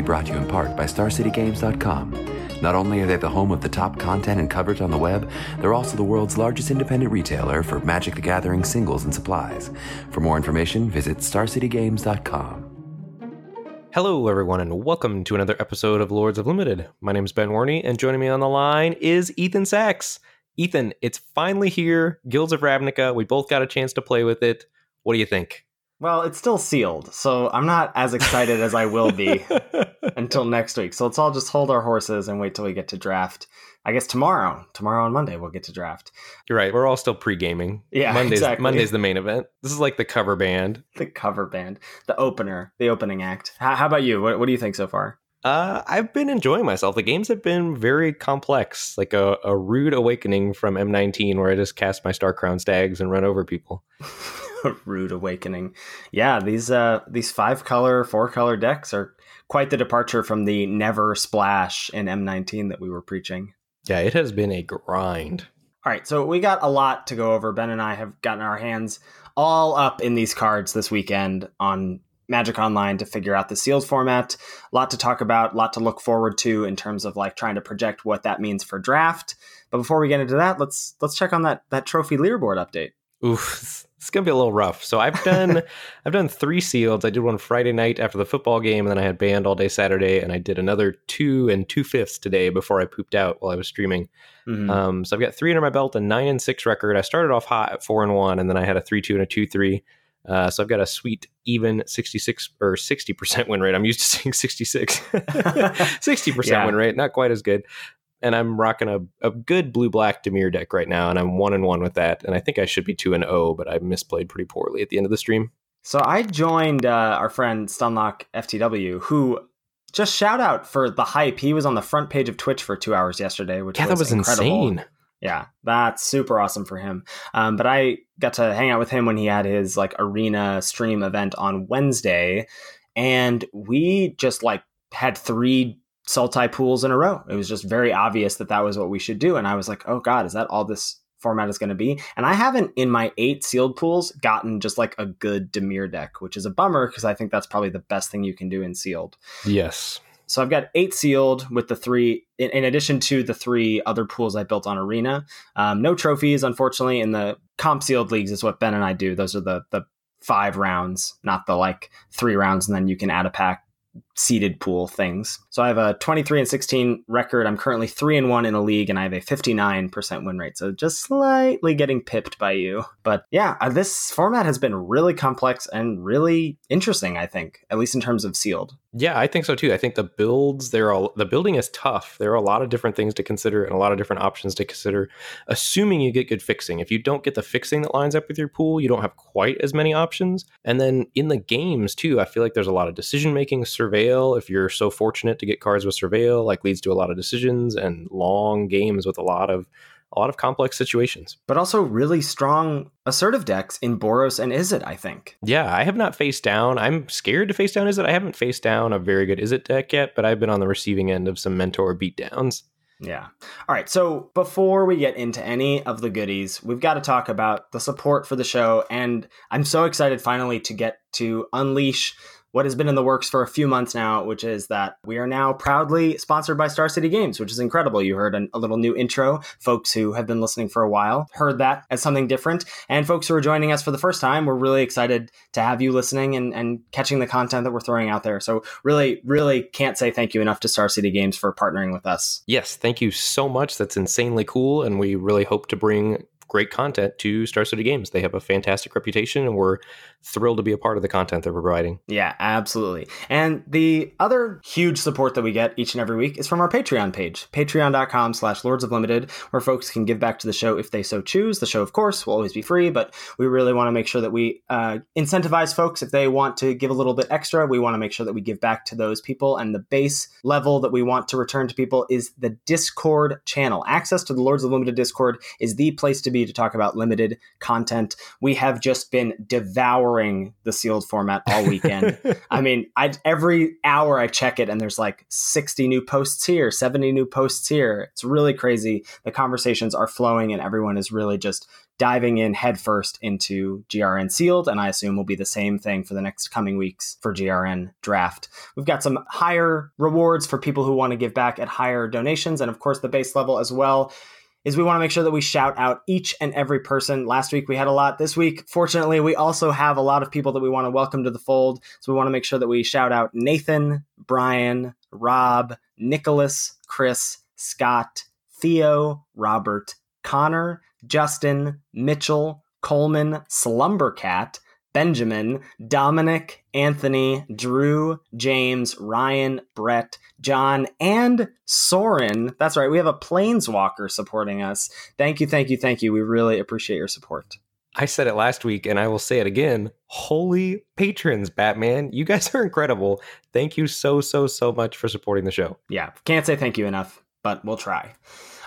be brought to you in part by StarCityGames.com. Not only are they the home of the top content and coverage on the web, they're also the world's largest independent retailer for Magic the Gathering singles and supplies. For more information, visit StarCityGames.com. Hello, everyone, and welcome to another episode of Lords of Limited. My name is Ben Warney, and joining me on the line is Ethan Sachs. Ethan, it's finally here. Guilds of Ravnica. We both got a chance to play with it. What do you think? Well, it's still sealed, so I'm not as excited as I will be until next week. So let's all just hold our horses and wait till we get to draft. I guess tomorrow, tomorrow on Monday, we'll get to draft. You're right. We're all still pre-gaming. Yeah, Monday's exactly. Monday's the main event. This is like the cover band. The cover band, the opener, the opening act. How, how about you? What, what do you think so far? Uh, I've been enjoying myself. The games have been very complex, like a, a rude awakening from M19, where I just cast my Star-Crowned Stags and run over people. rude awakening. Yeah, these uh these five color, four color decks are quite the departure from the never splash in M19 that we were preaching. Yeah, it has been a grind. All right, so we got a lot to go over. Ben and I have gotten our hands all up in these cards this weekend on Magic Online to figure out the sealed format. A lot to talk about, a lot to look forward to in terms of like trying to project what that means for draft. But before we get into that, let's let's check on that that trophy leaderboard update. Oof, it's gonna be a little rough. So I've done I've done three sealeds. I did one Friday night after the football game, and then I had band all day Saturday, and I did another two and two fifths today before I pooped out while I was streaming. Mhm. Um, so I've got three under my belt, a nine and six record. I started off hot at four and one, and then I had a three two and a two three. Uh, so I've got a sweet even sixty six or sixty percent win rate. I'm used to seeing sixty six. Sixty percent Yeah. win rate, not quite as good. And I'm rocking a, a good blue black Dimir deck right now, and I'm one and one with that. And I think I should be two and zero, but I misplayed pretty poorly at the end of the stream. So I joined uh, our friend Stunlock FTW, who just shout out for the hype. He was on the front page of Twitch for two hours yesterday, which Yeah, that was incredible. insane. Yeah, that's super awesome for him. Um, but I got to hang out with him when he had his like arena stream event on Wednesday, and we just like had three Sultai pools in a row. It was just very obvious that that was what we should do, and I was like, oh god, is that all this format is going to be? And I haven't in my eight sealed pools gotten just like a good Dimir deck, which is a bummer because I think that's probably the best thing you can do in sealed. Yes. So I've got eight sealed with the three, in, in addition to the three other pools I built on Arena. Um, no trophies, unfortunately. In the comp sealed leagues is what Ben and I do. Those are the the five rounds, not the like three rounds, and then you can add a pack seeded pool things. So I have a 23 and 16 record. I'm currently three and one in a league, and I have a 59% win rate. So just slightly getting pipped by you. But yeah, uh, this format has been really complex and really interesting. I think, at least in terms of sealed. Yeah, I think so too. I think the builds there are the building is tough. There are a lot of different things to consider and a lot of different options to consider. Assuming you get good fixing. If you don't get the fixing that lines up with your pool, you don't have quite as many options. And then in the games too, I feel like there's a lot of decision making. Surveil, if you're so fortunate to get cards with Surveil, like leads to a lot of decisions and long games with a lot of a lot of complex situations. but also really strong assertive decks in Boros and Izzet, I think. Yeah, I have not faced down. I'm scared to face down Izzet? I haven't faced down a very good Izzet deck yet, but I've been on the receiving end of some mentor beatdowns. Yeah. All right. So before we get into any of the goodies, we've got to talk about the support for the show. And I'm so excited finally to get to unleash what has been in the works for a few months now, which is that we are now proudly sponsored by Star City Games, which is incredible. You heard an, a little new intro. Folks who have been listening for a while heard that as something different. And folks who are joining us for the first time, we're really excited to have you listening and, and catching the content that we're throwing out there. So, really, really can't say thank you enough to Star City Games for partnering with us. Yes, thank you so much. That's insanely cool, and we really hope to bring great content to Star City Games. They have a fantastic reputation, and we're thrilled to be a part of the content they're providing. Yeah, absolutely. And the other huge support that we get each and every week is from our Patreon page, patreon.com slash lords of limited, where folks can give back to the show if they so choose. The show, of course, will always be free, but we really want to make sure that we uh, incentivize folks if they want to give a little bit extra. We want to make sure that we give back to those people. And the base level that we want to return to people is the Discord channel. Access to the Lords of Limited Discord is the place to be to talk about limited content. We have just been devouring the sealed format all weekend. I mean, I every hour I check it and there's like 60 new posts here, 70 new posts here. It's really crazy. The conversations are flowing and everyone is really just diving in headfirst into GRN sealed, and I assume will be the same thing for the next coming weeks for GRN draft. We've got some higher rewards for people who want to give back at higher donations, and of course the base level as well is we want to make sure that we shout out each and every person. Last week we had a lot. This week, fortunately, we also have a lot of people that we want to welcome to the fold. So we want to make sure that we shout out Nathan, Brian, Rob, Nicholas, Chris, Scott, Theo, Robert, Connor, Justin, Mitchell, Coleman, Slumbercat, Benjamin, Dominic, Anthony, Drew, James, Ryan, Brett, John, and Soren. That's right, we have a planeswalker supporting us. Thank you, thank you, thank you. We really appreciate your support. I said it last week and I will say it again. Holy patrons, Batman. You guys are incredible. Thank you so, so, so much for supporting the show. Yeah, can't say thank you enough, but we'll try.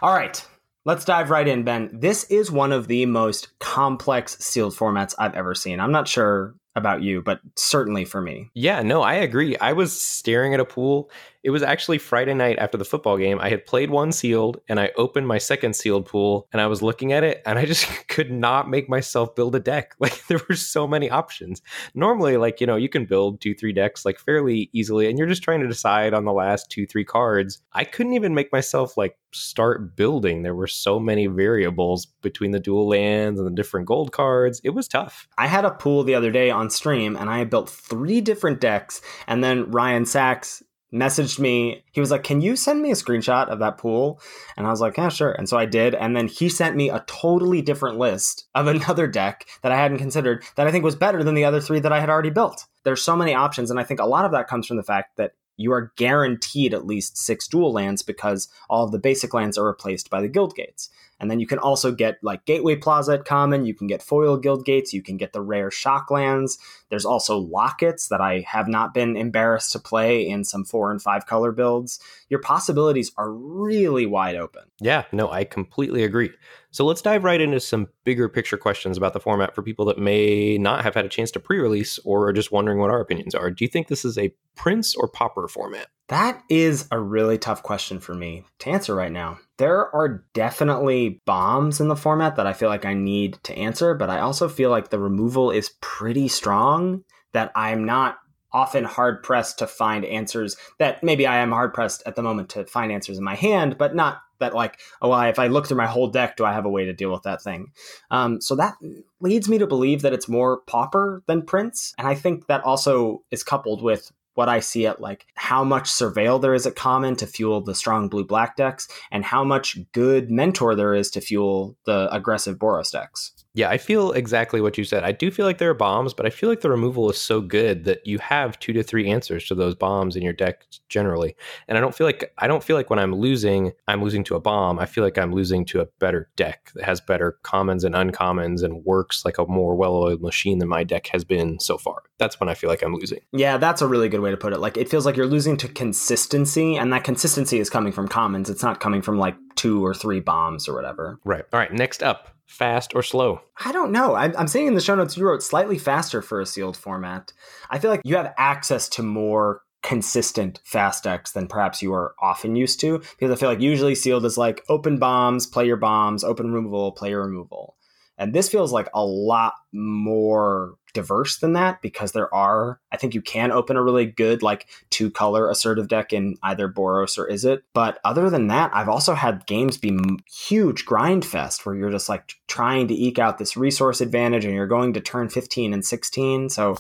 All right, Let's dive right in, Ben. This is one of the most complex sealed formats I've ever seen. I'm not sure about you, but certainly for me. Yeah, no, I agree. I was staring at a pool it was actually Friday night after the football game. I had played one sealed and I opened my second sealed pool and I was looking at it and I just could not make myself build a deck. Like there were so many options. Normally, like, you know, you can build two, three decks like fairly easily and you're just trying to decide on the last two, three cards. I couldn't even make myself like start building. There were so many variables between the dual lands and the different gold cards. It was tough. I had a pool the other day on stream and I built three different decks and then Ryan Saxe messaged me. He was like, Can you send me a screenshot of that pool? And I was like, Yeah, sure. And so I did. And then he sent me a totally different list of another deck that I hadn't considered that I think was better than the other three that I had already built. There's so many options. And I think a lot of that comes from the fact that you are guaranteed at least six dual lands because all of the basic lands are replaced by the guild gates. And then you can also get like Gateway Plaza at common, you can get foil guild gates, you can get the rare shock lands. There's also lockets that I have not been embarrassed to play in some four and five color builds. Your possibilities are really wide open. Yeah, no, I completely agree. So let's dive right into some bigger picture questions about the format for people that may not have had a chance to pre release or are just wondering what our opinions are. Do you think this is a Prince or Pauper format? That is a really tough question for me to answer right now. There are definitely bombs in the format that I feel like I need to answer, but I also feel like the removal is pretty strong that I'm not often hard pressed to find answers that maybe I am hard pressed at the moment to find answers in my hand, but not that like, oh, well, if I look through my whole deck, do I have a way to deal with that thing? Um, so that leads me to believe that it's more pauper than prince, and I think that also is coupled with what I see at like how much surveil there is at common to fuel the strong blue black decks, and how much good mentor there is to fuel the aggressive Boros decks. Yeah, I feel exactly what you said. I do feel like there are bombs, but I feel like the removal is so good that you have two to three answers to those bombs in your deck generally. And I don't feel like I don't feel like when I'm losing, I'm losing to a bomb. I feel like I'm losing to a better deck that has better commons and uncommons and works like a more well-oiled machine than my deck has been so far. That's when I feel like I'm losing. Yeah, that's a really good way to put it. Like it feels like you're losing to consistency, and that consistency is coming from commons. It's not coming from like two or three bombs or whatever. Right. All right. Next up, fast or slow? I don't know. I'm, I'm seeing in the show notes you wrote slightly faster for a sealed format. I feel like you have access to more consistent fast decks than perhaps you are often used to because I feel like usually sealed is like open bombs, play your bombs, open removal, play your removal. And this feels like a lot more diverse than that because there are, I think you can open a really good, like two color assertive deck in either Boros or Izzet. But other than that, I've also had games be huge grind fest where you're just like trying to eke out this resource advantage and you're going to turn 15 and 16. So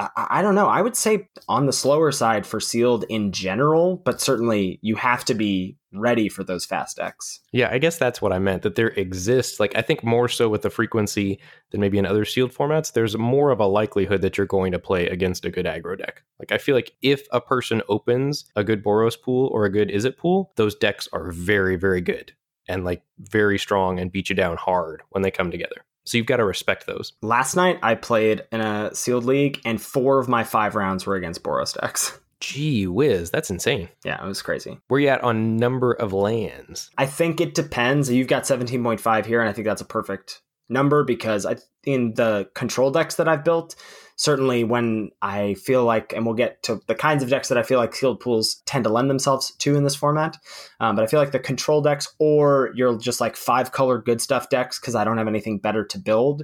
I, I don't know. I would say on the slower side for sealed in general, but certainly you have to be ready for those fast decks. Yeah, I guess that's what I meant. That there exists, like I think more so with the frequency than maybe in other sealed formats. There's more of a likelihood that you're going to play against a good aggro deck. Like I feel like if a person opens a good Boros pool or a good Izzet pool, those decks are very, very good and like very strong and beat you down hard when they come together. So you've got to respect those. Last night I played in a sealed league, and four of my five rounds were against Boros decks. Gee whiz, that's insane. Yeah, it was crazy. Where you at on number of lands? I think it depends. You've got 17.5 here, and I think that's a perfect number because I in the control decks that I've built, certainly when I feel like, and we'll get to the kinds of decks that I feel like sealed pools tend to lend themselves to in this format. Um, but I feel like the control decks, or you're just like five color good stuff decks because I don't have anything better to build.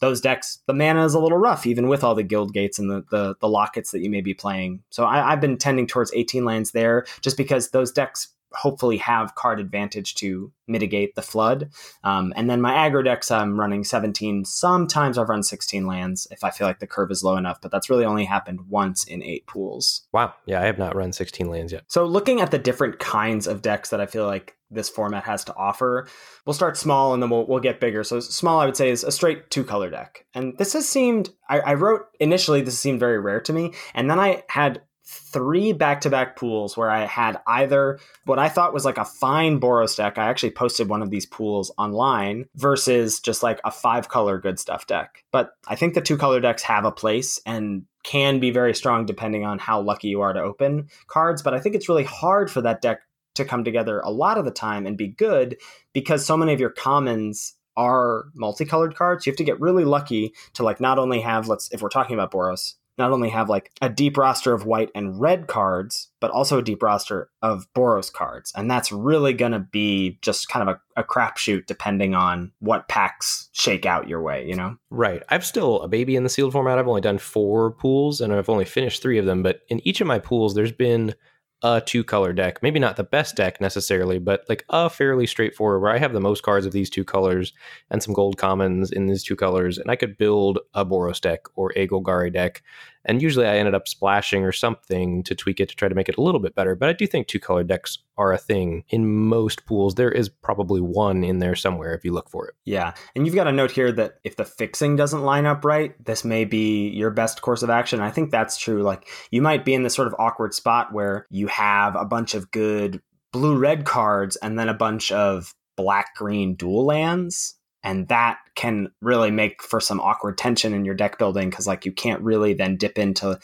Those decks, the mana is a little rough, even with all the guild gates and the the, the lockets that you may be playing. So I, I've been tending towards 18 lands there, just because those decks hopefully have card advantage to mitigate the flood. Um, and then my aggro decks, I'm running 17. Sometimes I've run 16 lands if I feel like the curve is low enough, but that's really only happened once in eight pools. Wow. Yeah, I have not run 16 lands yet. So looking at the different kinds of decks that I feel like this format has to offer, we'll start small and then we'll, we'll get bigger. So small, I would say, is a straight two color deck. And this has seemed, I, I wrote initially, this seemed very rare to me. And then I had three back-to-back pools where I had either what I thought was like a fine Boros deck. I actually posted one of these pools online versus just like a five-color good stuff deck. But I think the two-color decks have a place and can be very strong depending on how lucky you are to open cards. But I think it's really hard for that deck to come together a lot of the time and be good because so many of your commons are multicolored cards. You have to get really lucky to like not only have let's if we're talking about Boros, not only have like a deep roster of white and red cards, but also a deep roster of Boros cards. And that's really going to be just kind of a, a crapshoot depending on what packs shake out your way, you know? Right. I'm still a baby in the sealed format. I've only done four pools and I've only finished three of them. But in each of my pools, there's been a two color deck. Maybe not the best deck necessarily, but like a fairly straightforward where I have the most cards of these two colors and some gold commons in these two colors, and I could build a Boros deck or a Golgari deck. And usually I ended up splashing or something to tweak it to try to make it a little bit better. But I do think two color decks are a thing in most pools. There is probably one in there somewhere if you look for it. Yeah. And you've got a note here that if the fixing doesn't line up right, this may be your best course of action. I think that's true. Like you might be in this sort of awkward spot where you have a bunch of good blue red cards and then a bunch of black green dual lands and that can really make for some awkward tension in your deck building because like you can't really then dip into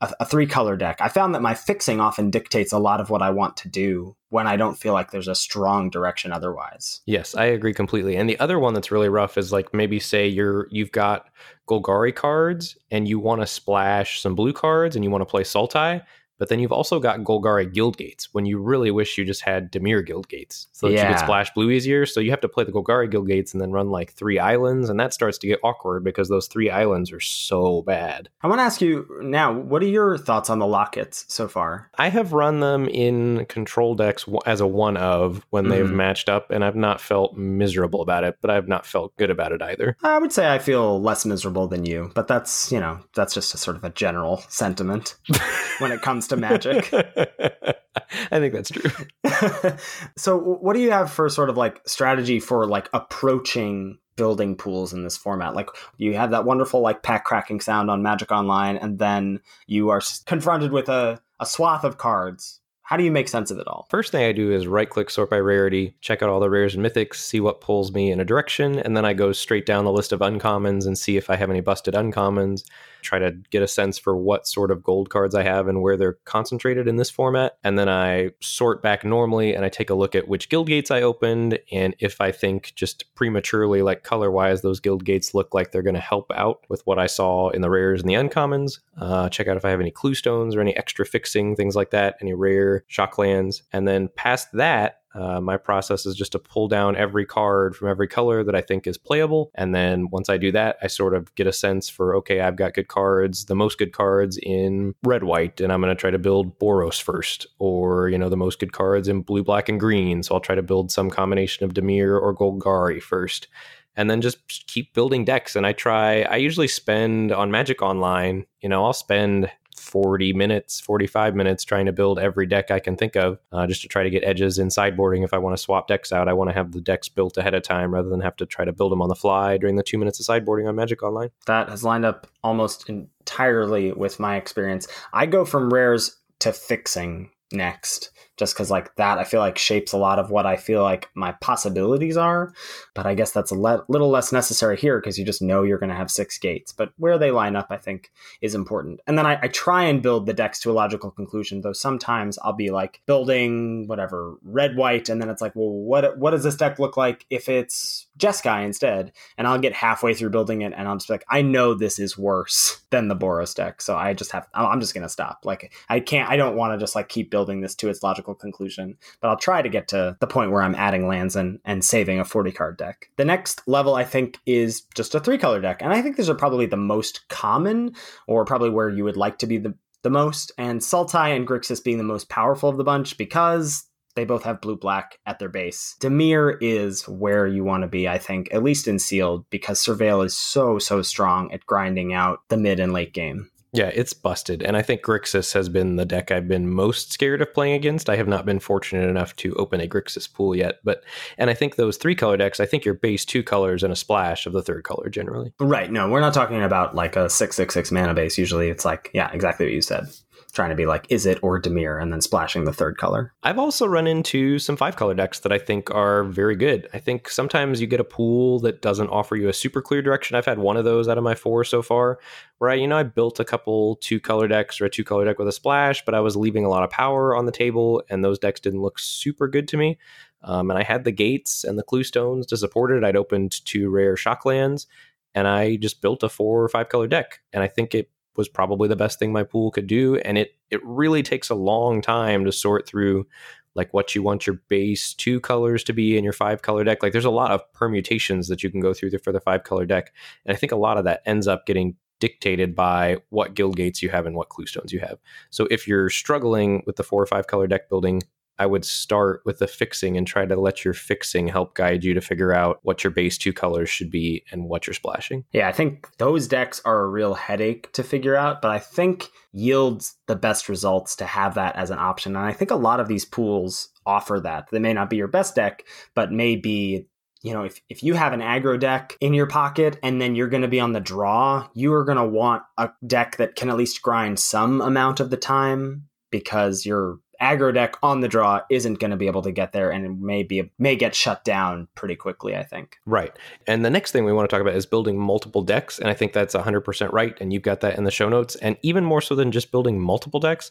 a, a, three color deck. I found that my fixing often dictates a lot of what i want to do when i don't feel like there's a strong direction otherwise. Yes i agree completely. And the other one that's really rough is like maybe say you're you've got golgari cards and you want to splash some blue cards and you want to play sultai but then you've also got Golgari guild gates when you really wish you just had Dimir guild gates so that yeah. you could splash blue easier. So you have to play the Golgari guild gates and then run like three islands. And that starts to get awkward because those three islands are so bad. I want to ask you now, what are your thoughts on the lockets so far? I have run them in control decks as a one of when mm-hmm. they've matched up, and I've not felt miserable about it, but I've not felt good about it either. I would say I feel less miserable than you, but that's, you know, that's just a sort of a general sentiment when it comes to magic. I think that's true. so, what do you have for sort of like strategy for like approaching building pools in this format? Like, you have that wonderful like pack cracking sound on Magic Online, and then you are confronted with a, a swath of cards how do you make sense of it all? First thing I do is right click sort by rarity, check out all the rares and mythics, see what pulls me in a direction, and then I go straight down the list of uncommons and see if I have any busted uncommons, try to get a sense for what sort of gold cards I have and where they're concentrated in this format. And then I sort back normally and I take a look at which guild gates I opened and if I think just prematurely, like color wise, those guild gates look like they're going to help out with what I saw in the rares and the uncommons. Uh, check out if I have any clue stones or any extra fixing, things like that, any rare shocklands. And then past that, uh, my process is just to pull down every card from every color that I think is playable. And then once I do that, I sort of get a sense for okay, I've got good cards, the most good cards in red white, and I'm going to try to build Boros first, or, you know, the most good cards in blue, black, and green. So I'll try to build some combination of Dimir or Golgari first and then just keep building decks. And I try, I usually spend on Magic Online, you know, I'll spend 40 minutes, 45 minutes trying to build every deck I can think of uh, just to try to get edges in sideboarding. If I want to swap decks out, I want to have the decks built ahead of time rather than have to try to build them on the fly during the two minutes of sideboarding on Magic Online. That has lined up almost entirely with my experience. I go from rares to fixing next just because like that i feel like shapes a lot of what i feel like my possibilities are. But i guess that's a le- little less necessary here because you just know you're going to have six gates. But where they line up i think is important. And then I, I try and build the decks to a logical conclusion though sometimes i'll be like building whatever red white and then it's like well what what does this deck look like if it's Jeskai instead, and I'll get halfway through building it, and I'm just like, I know this is worse than the Boros deck, so I just have, I'm just gonna stop. Like, I can't, I don't want to just like keep building this to its logical conclusion, but I'll try to get to the point where I'm adding lands and and saving a 40 card deck. The next level, I think, is just a three color deck, and I think these are probably the most common, or probably where you would like to be the the most, and Sultai and Grixis being the most powerful of the bunch because they both have blue black at their base. Dimir is where you want to be, I think, at least in sealed, because Surveil is so, so strong at grinding out the mid and late game. Yeah, it's busted. And I think Grixis has been the deck I've been most scared of playing against. I have not been fortunate enough to open a Grixis pool yet. But and I think those three color decks, I think your base two colors and a splash of the third color generally. Right. No, we're not talking about like a six six six mana base. Usually it's like, yeah, exactly what you said trying to be like, Izzet or Dimir, and then splashing the third color. I've also run into some five color decks that I think are very good. I think sometimes you get a pool that doesn't offer you a super clear direction. I've had one of those out of my four so far, where I, you know, I built a couple two color decks or a two color deck with a splash, but I was leaving a lot of power on the table, and those decks didn't look super good to me. Um, and I had the gates and the clue stones to support it. I'd opened two rare shocklands, and I just built a four or five color deck. And I think it was probably the best thing my pool could do and it it really takes a long time to sort through like what you want your base two colors to be in your five color deck like there's a lot of permutations that you can go through for the five color deck and i think a lot of that ends up getting dictated by what guild gates you have and what clue stones you have. So if you're struggling with the four or five color deck building I would start with the fixing and try to let your fixing help guide you to figure out what your base two colors should be and what you're splashing. Yeah, I think those decks are a real headache to figure out, but I think yields the best results to have that as an option. And I think a lot of these pools offer that. They may not be your best deck, but may be you know, if, if you have an aggro deck in your pocket and then you're going to be on the draw, you are going to want a deck that can at least grind some amount of the time because you're aggro deck on the draw isn't going to be able to get there and may be may get shut down pretty quickly i think right and the next thing we want to talk about is building multiple decks and i think that's 100% right and you've got that in the show notes and even more so than just building multiple decks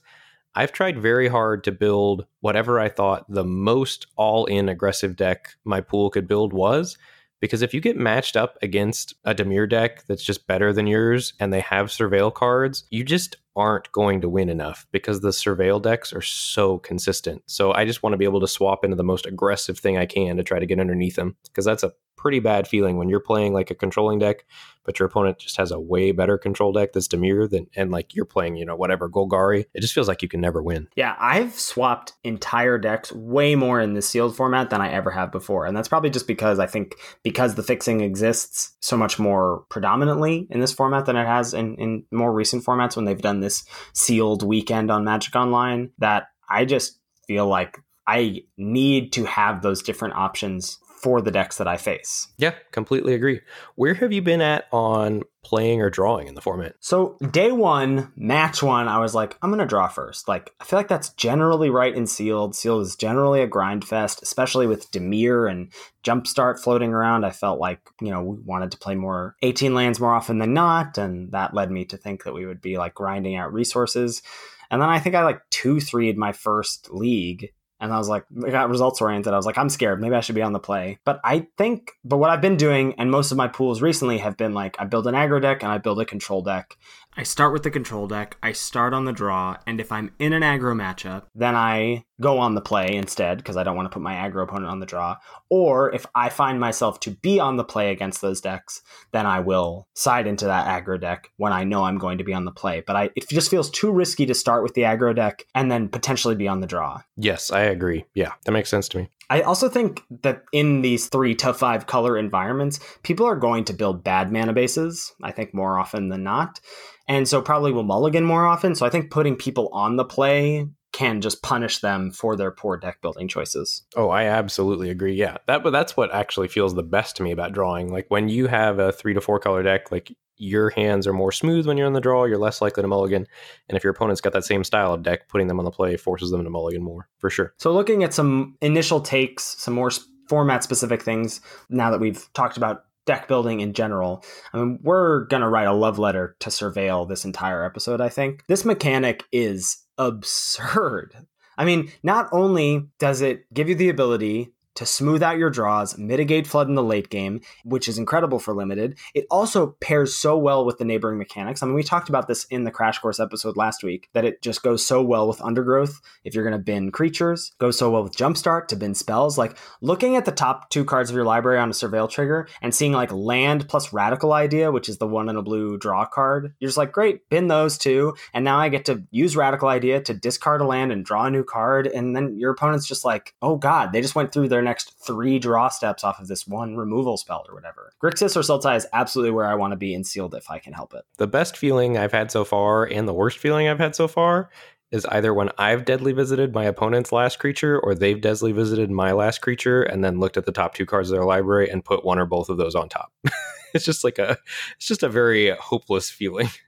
I've tried very hard to build whatever I thought the most all in aggressive deck my pool could build was. Because if you get matched up against a Dimir deck that's just better than yours and they have surveil cards, you just aren't going to win enough because the surveil decks are so consistent. So I just want to be able to swap into the most aggressive thing I can to try to get underneath them because that's a pretty bad feeling when you're playing like a controlling deck, but your opponent just has a way better control deck that's Dimir than and like you're playing, you know, whatever Golgari. It just feels like you can never win. Yeah, I've swapped entire decks way more in the sealed format than I ever have before. And that's probably just because I think because the fixing exists so much more predominantly in this format than it has in, in more recent formats when they've done this sealed weekend on Magic Online, that I just feel like I need to have those different options for the decks that I face. Yeah, completely agree. Where have you been at on playing or drawing in the format? So, day one, match one, I was like, I'm going to draw first. Like, I feel like that's generally right in Sealed. Sealed is generally a grind fest, especially with Dimir and Jumpstart floating around. I felt like, you know, we wanted to play more 18 lands more often than not. And that led me to think that we would be like grinding out resources. And then I think I like 2 3'd my first league and I was like, I got results oriented. I was like, I'm scared. Maybe I should be on the play. But I think, but what I've been doing, and most of my pools recently have been like, I build an aggro deck and I build a control deck. I start with the control deck, I start on the draw, and if I'm in an aggro matchup, then I go on the play instead because I don't want to put my aggro opponent on the draw. Or if I find myself to be on the play against those decks, then I will side into that aggro deck when I know I'm going to be on the play. But I it just feels too risky to start with the aggro deck and then potentially be on the draw. Yes, I agree. Yeah, that makes sense to me. I also think that in these three to five color environments, people are going to build bad mana bases, I think more often than not and so probably will mulligan more often. So I think putting people on the play can just punish them for their poor deck building choices. Oh, I absolutely agree. Yeah, that but that's what actually feels the best to me about drawing. Like when you have a three to four color deck, like your hands are more smooth when you're on the draw. You're less likely to mulligan, and if your opponent's got that same style of deck, putting them on the play forces them to mulligan more for sure. So looking at some initial takes, some more format specific things. Now that we've talked about deck building in general. I mean, we're going to write a love letter to surveil this entire episode, I think. This mechanic is absurd. I mean, not only does it give you the ability to smooth out your draws, mitigate flood in the late game, which is incredible for limited. It also pairs so well with the neighboring mechanics. I mean, we talked about this in the Crash Course episode last week that it just goes so well with Undergrowth if you're going to bin creatures, goes so well with Jumpstart to bin spells. Like looking at the top two cards of your library on a Surveil trigger and seeing like land plus Radical Idea, which is the one in a blue draw card, you're just like, great, bin those two. And now I get to use Radical Idea to discard a land and draw a new card. And then your opponent's just like, oh God, they just went through their next three draw steps off of this one removal spell or whatever. Grixis or Sultai is absolutely where I want to be in sealed if I can help it. The best feeling I've had so far and the worst feeling I've had so far is either when I've deadly visited my opponent's last creature or they've deadly visited my last creature and then looked at the top two cards of their library and put one or both of those on top. it's just like a it's just a very hopeless feeling.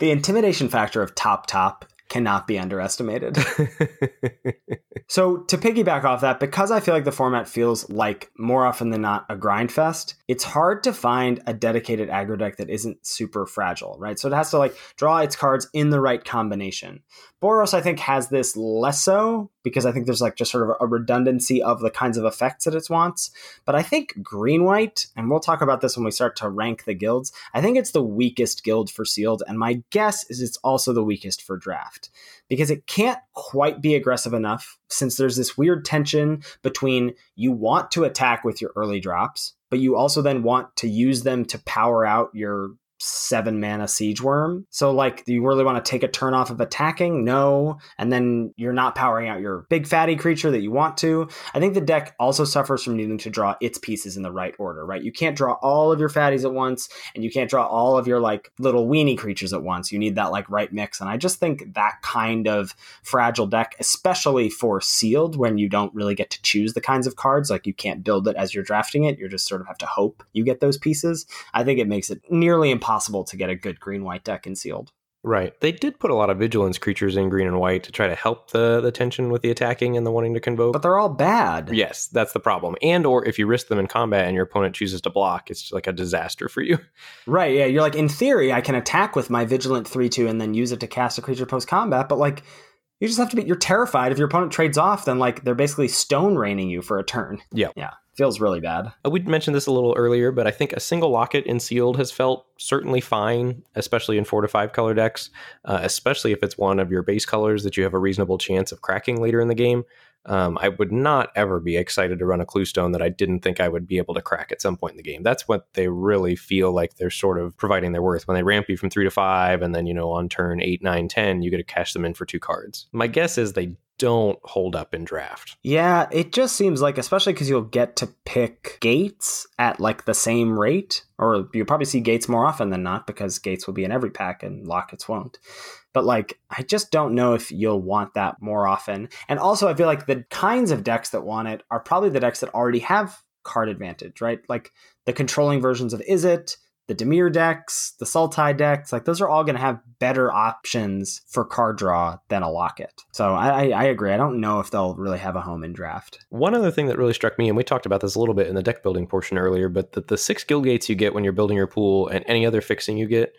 The intimidation factor of top top cannot be underestimated. so, to piggyback off that, because I feel like the format feels like more often than not a grind fest, it's hard to find a dedicated aggro deck that isn't super fragile, right? So, it has to like draw its cards in the right combination. Boros, I think, has this less so because I think there's like just sort of a redundancy of the kinds of effects that it wants. But I think green white, and we'll talk about this when we start to rank the guilds, I think it's the weakest guild for sealed. And my guess is it's also the weakest for draft because it can't quite be aggressive enough since there's this weird tension between you want to attack with your early drops, but you also then want to use them to power out your seven mana Siege Wurm. So like do you really want to take a turn off of attacking? No. And then you're not powering out your big fatty creature that you want to. I think the deck also suffers from needing to draw its pieces in the right order, right? You can't draw all of your fatties at once and you can't draw all of your like little weenie creatures at once. You need that like right mix. And I just think that kind of fragile deck, especially for sealed when you don't really get to choose the kinds of cards, like you can't build it as you're drafting it. You just sort of have to hope you get those pieces. I think it makes it nearly impossible impossible to get a good green white deck in sealed. Right. They did put a lot of vigilance creatures in green and white to try to help the the tension with the attacking and the wanting to convoke. But they're all bad. Yes, that's the problem. And or if you risk them in combat and your opponent chooses to block, it's like a disaster for you. Right, yeah. You're like, in theory, I can attack with my vigilant 3-2 and then use it to cast a creature post combat, but like you just have to be you're terrified if your opponent trades off, then like they're basically stone raining you for a turn. Yeah. Yeah feels really bad. Uh, we mentioned this a little earlier, but I think a single locket in sealed has felt certainly fine, especially in four to five color decks, uh, especially if it's one of your base colors that you have a reasonable chance of cracking later in the game. Um, I would not ever be excited to run a clue stone that I didn't think I would be able to crack at some point in the game. That's what they really feel like they're sort of providing their worth when they ramp you from three to five, and then you know on turn eight, nine, ten, you get to cash them in for two cards. My guess is they don't hold up in draft. Yeah, it just seems like, especially because you'll get to pick gates at like the same rate, or you'll probably see gates more often than not because gates will be in every pack and lockets won't. But like, I just don't know if you'll want that more often. And also, I feel like the kinds of decks that want it are probably the decks that already have card advantage, right? Like the controlling versions of Izzet, the Dimir decks, the Sultai decks, like those are all going to have better options for card draw than a Locket. So I, I, agree. I don't know if they'll really have a home in draft. One other thing that really struck me, and we talked about this a little bit in the deck building portion earlier, but the, the six guild gates you get when you're building your pool and any other fixing you get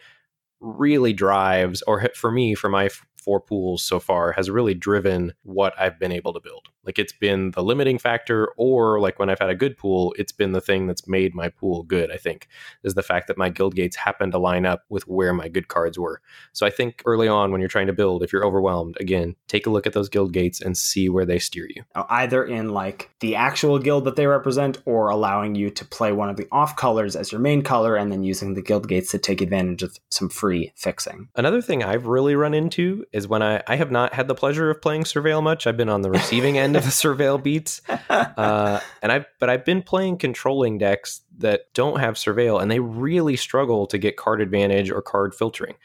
really drives, or for me, for my four pools so far has really driven what I've been able to build. Like it's been the limiting factor, or like when I've had a good pool, it's been the thing that's made my pool good, I think, is the fact that my guild gates happen to line up with where my good cards were. So I think early on when you're trying to build, if you're overwhelmed, again, take a look at those guild gates and see where they steer you. Either in like the actual guild that they represent, or allowing you to play one of the off colors as your main color and then using the guild gates to take advantage of some free fixing. Another thing I've really run into is when I, I have not had the pleasure of playing Surveil much. I've been on the receiving end of the Surveil beats, uh, and I've but I've been playing controlling decks that don't have Surveil, and they really struggle to get card advantage or card filtering,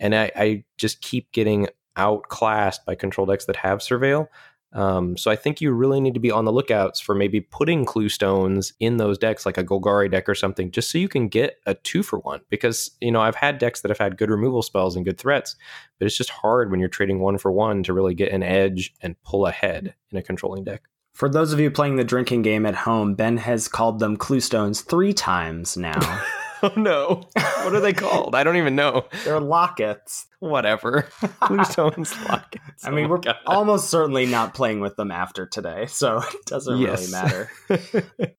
and I, I just keep getting outclassed by control decks that have Surveil. Um, so I think you really need to be on the lookouts for maybe putting clue stones in those decks, like a Golgari deck or something, just so you can get a two for one. Because you know I've had decks that have had good removal spells and good threats, but it's just hard when you're trading one for one to really get an edge and pull ahead in a controlling deck. For those of you playing the drinking game at home, Ben has called them clue stones three times now. oh no. What are they called? I don't even know. They're lockets. Whatever. Blue stones lockets. I mean, Oh we're God. almost certainly not playing with them after today, so it doesn't Yes. really matter.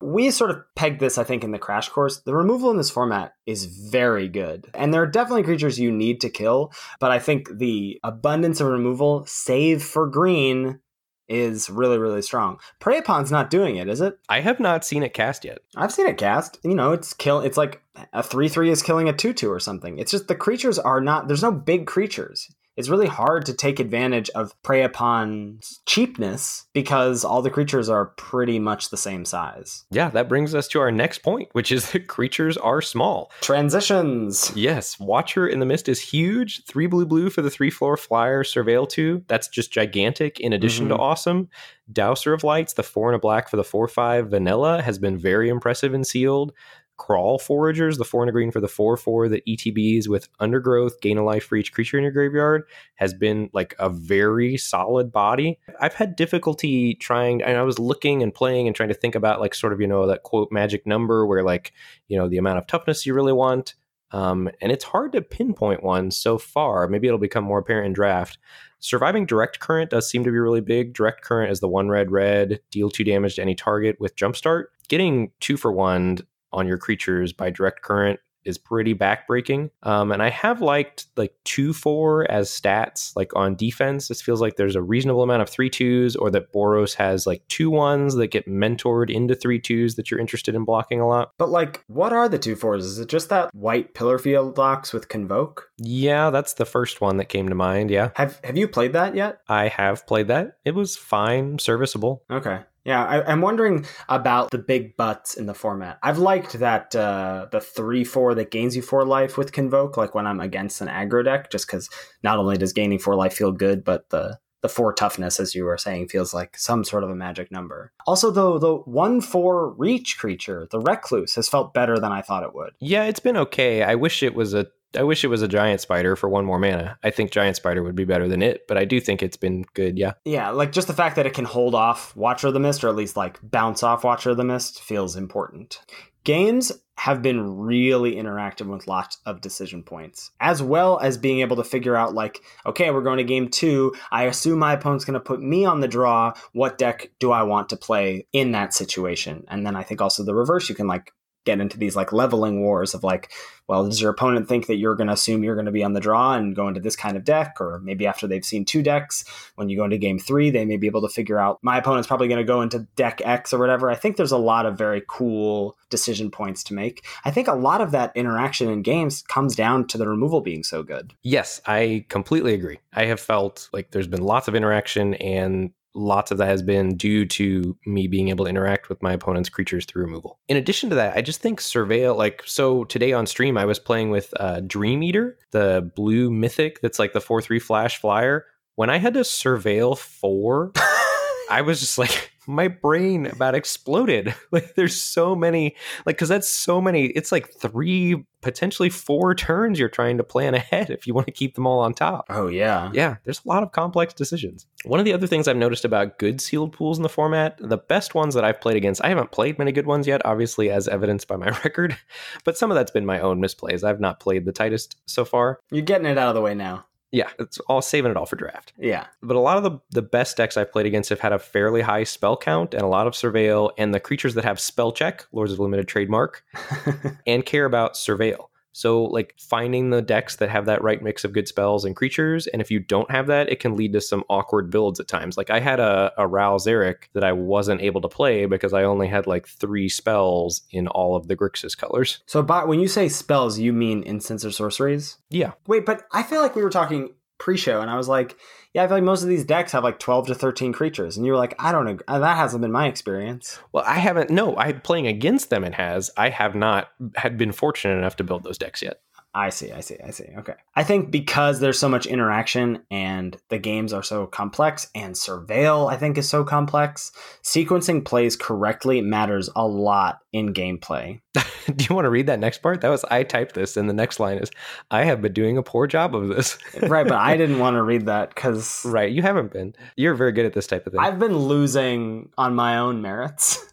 we sort of pegged this, I think, in the crash course. The removal in this format is very good. And there are definitely creatures you need to kill, but I think the abundance of removal, save for green, is really, really strong. Prey Upon's not doing it, is it? I have not seen it cast yet. I've seen it cast. You know, it's kill it's like a 3-3 is killing a 2-2 or something. It's just the creatures are not there's no big creatures. It's really hard to take advantage of Prey upon cheapness because all the creatures are pretty much the same size. Yeah, that brings us to our next point, which is that creatures are small. Transitions. Yes, Watcher in the Mist is huge. Three blue blue for the three floor flyer, Surveil 2. That's just gigantic in addition to mm-hmm. awesome. Douser of Lights, the four and a black for the 4 5 vanilla, has been very impressive and sealed. Kraul Foragers, the four and a green for the 4 4 that ETBs with Undergrowth, gain a life for each creature in your graveyard, has been like a very solid body. I've had difficulty trying, and I was looking and playing and trying to think about like sort of, you know, that quote magic number where like, you know, the amount of toughness you really want. Um, and it's hard to pinpoint one so far. Maybe it'll become more apparent in draft. Surviving direct current does seem to be really big. Direct current is the one red red, deal two damage to any target with jumpstart. Getting two for one on your creatures by direct current is pretty backbreaking. Um, and I have liked like two four as stats, like on defense. This feels like there's a reasonable amount of three twos, or that Boros has like two ones that get mentored into three twos that you're interested in blocking a lot. But like, what are the two fours? Is it just that white pillar field locks with convoke? Yeah, that's the first one that came to mind. Yeah, Have have you played that yet? I have played that. It was fine, serviceable. Okay. Yeah, I, I'm wondering about the big butts in the format. I've liked that uh, the three four that gains you four life with convoke, like when I'm against an aggro deck, just because not only does gaining four life feel good, but the the four toughness, as you were saying, feels like some sort of a magic number. Also, though, the one four reach creature, the recluse, has felt better than I thought it would. Yeah, it's been okay. I wish it was a I wish it was a giant spider for one more mana. I think giant spider would be better than it, but I do think it's been good. Yeah. Yeah, like just the fact that it can hold off Watcher of the Mist, or at least like bounce off Watcher of the Mist, feels important. Games have been really interactive with lots of decision points, as well as being able to figure out, like, okay, we're going to game two. I assume my opponent's going to put me on the draw. What deck do I want to play in that situation? And then I think also the reverse, you can like get into these like leveling wars of like, well, does your opponent think that you're going to assume you're going to be on the draw and go into this kind of deck? Or maybe after they've seen two decks, when you go into game three, they may be able to figure out my opponent's probably going to go into deck X or whatever. I think there's a lot of very cool decision points to make. I think a lot of that interaction in games comes down to the removal being so good. Yes, I completely agree. I have felt like there's been lots of interaction and lots of that has been due to me being able to interact with my opponent's creatures through removal. In addition to that, I just think surveil like so today on stream I was playing with uh, Dream Eater, the blue mythic that's like the 4/3 flash flyer. When I had to surveil 4, I was just like my brain about exploded. Like there's so many like cuz that's so many it's like 3 potentially 4 turns you're trying to plan ahead if you want to keep them all on top. Oh, yeah. Yeah, there's a lot of complex decisions. One of the other things I've noticed about good sealed pools in the format, the best ones that I've played against, I haven't played many good ones yet, obviously, as evidenced by my record, but some of that's been my own misplays. I've not played the tightest so far. You're getting it out of the way now. Yeah, it's all saving it all for draft. Yeah. But a lot of the, the best decks I've played against have had a fairly high spell count and a lot of surveil, and the creatures that have spell check, Lords of Limited trademark, and care about surveil. So, like finding the decks that have that right mix of good spells and creatures, and if you don't have that, it can lead to some awkward builds at times. Like I had a, a Ral Zarek that I wasn't able to play because I only had like three spells in all of the Grixis colors. so, by, when you say spells, you mean instants or sorceries? Yeah, Wait, but I feel like we were talking pre-show, and I was like, "Yeah, I feel like most of these decks have like twelve to thirteen creatures," and you're like, "I don't agree. That hasn't been my experience." well, I haven't. No, I'm playing against them. It has. I have not had been fortunate enough to build those decks yet. I see, I see, I see. Okay. I think because there's so much interaction and the games are so complex and Surveil, I think, is so complex, sequencing plays correctly matters a lot in gameplay. Do you want to read that next part? That was I typed this, and the next line is I have been doing a poor job of this. right, but I didn't want to read that because. Right, you haven't been. You're very good at this type of thing. I've been losing on my own merits,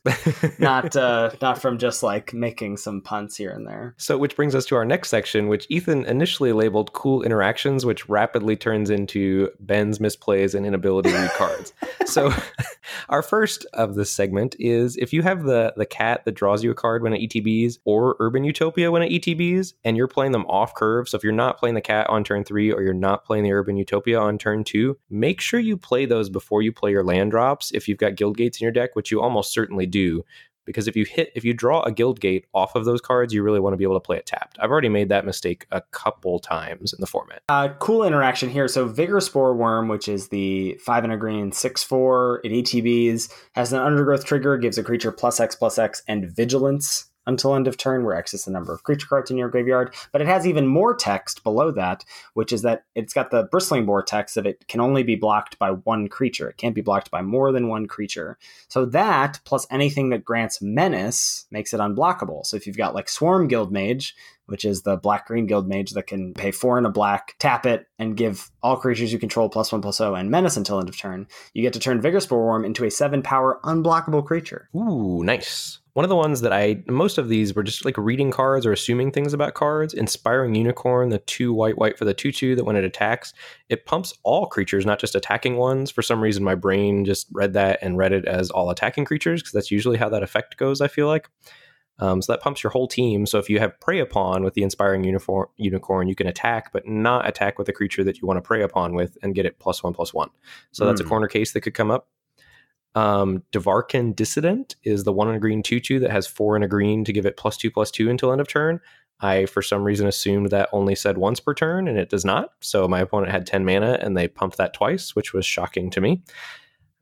not uh, not from just like making some punts here and there. So, which brings us to our next section, which Ethan initially labeled cool interactions, which rapidly turns into Ben's misplays and inability to read cards. So, our first of this segment is if you have the the cat that draws you a card when it ETBs or Urban Utopia when it ETBs, and you're playing them off curve. So if you're not playing the cat on turn three or you're not playing the Urban Utopia on turn two, make sure you play those before you play your land drops. If you've got guild gates in your deck, which you almost certainly do, because if you hit if you draw a guild gate off of those cards you really want to be able to play it tapped. I've already made that mistake a couple times in the format. Uh, cool interaction here. So Vigorspore Wurm which is the 5 and a green 6-4 it etbs has an undergrowth trigger gives a creature plus x plus x and vigilance until end of turn, where X is the number of creature cards in your graveyard. But it has even more text below that, which is that it's got the bristling boar text that it can only be blocked by one creature. It can't be blocked by more than one creature. So that, plus anything that grants menace, makes it unblockable. So if you've got like Swarm Guildmage, which is the black green guild mage that can pay four and a black, tap it, and give all creatures you control plus one plus zero and menace until end of turn. You get to turn Vigorspore Wurm into a seven power unblockable creature. Ooh, nice. One of the ones that I most of these were just like reading cards or assuming things about cards. Inspiring Unicorn, the two white white for the two two that when it attacks, it pumps all creatures, not just attacking ones. For some reason, my brain just read that and read it as all attacking creatures because that's usually how that effect goes. I feel like. Um, so that pumps your whole team. So if you have prey upon with the inspiring uniform, unicorn, you can attack, but not attack with a creature that you want to prey upon with and get it plus one plus one. So mm. that's a hmm. corner case that could come up. Um, Devkarin Dissident is the one in a green 2 2 that has four in a green to give it plus two plus two until end of turn. I, for some reason, assumed that only said once per turn, and it does not. So my opponent had 10 mana, and they pumped that twice, which was shocking to me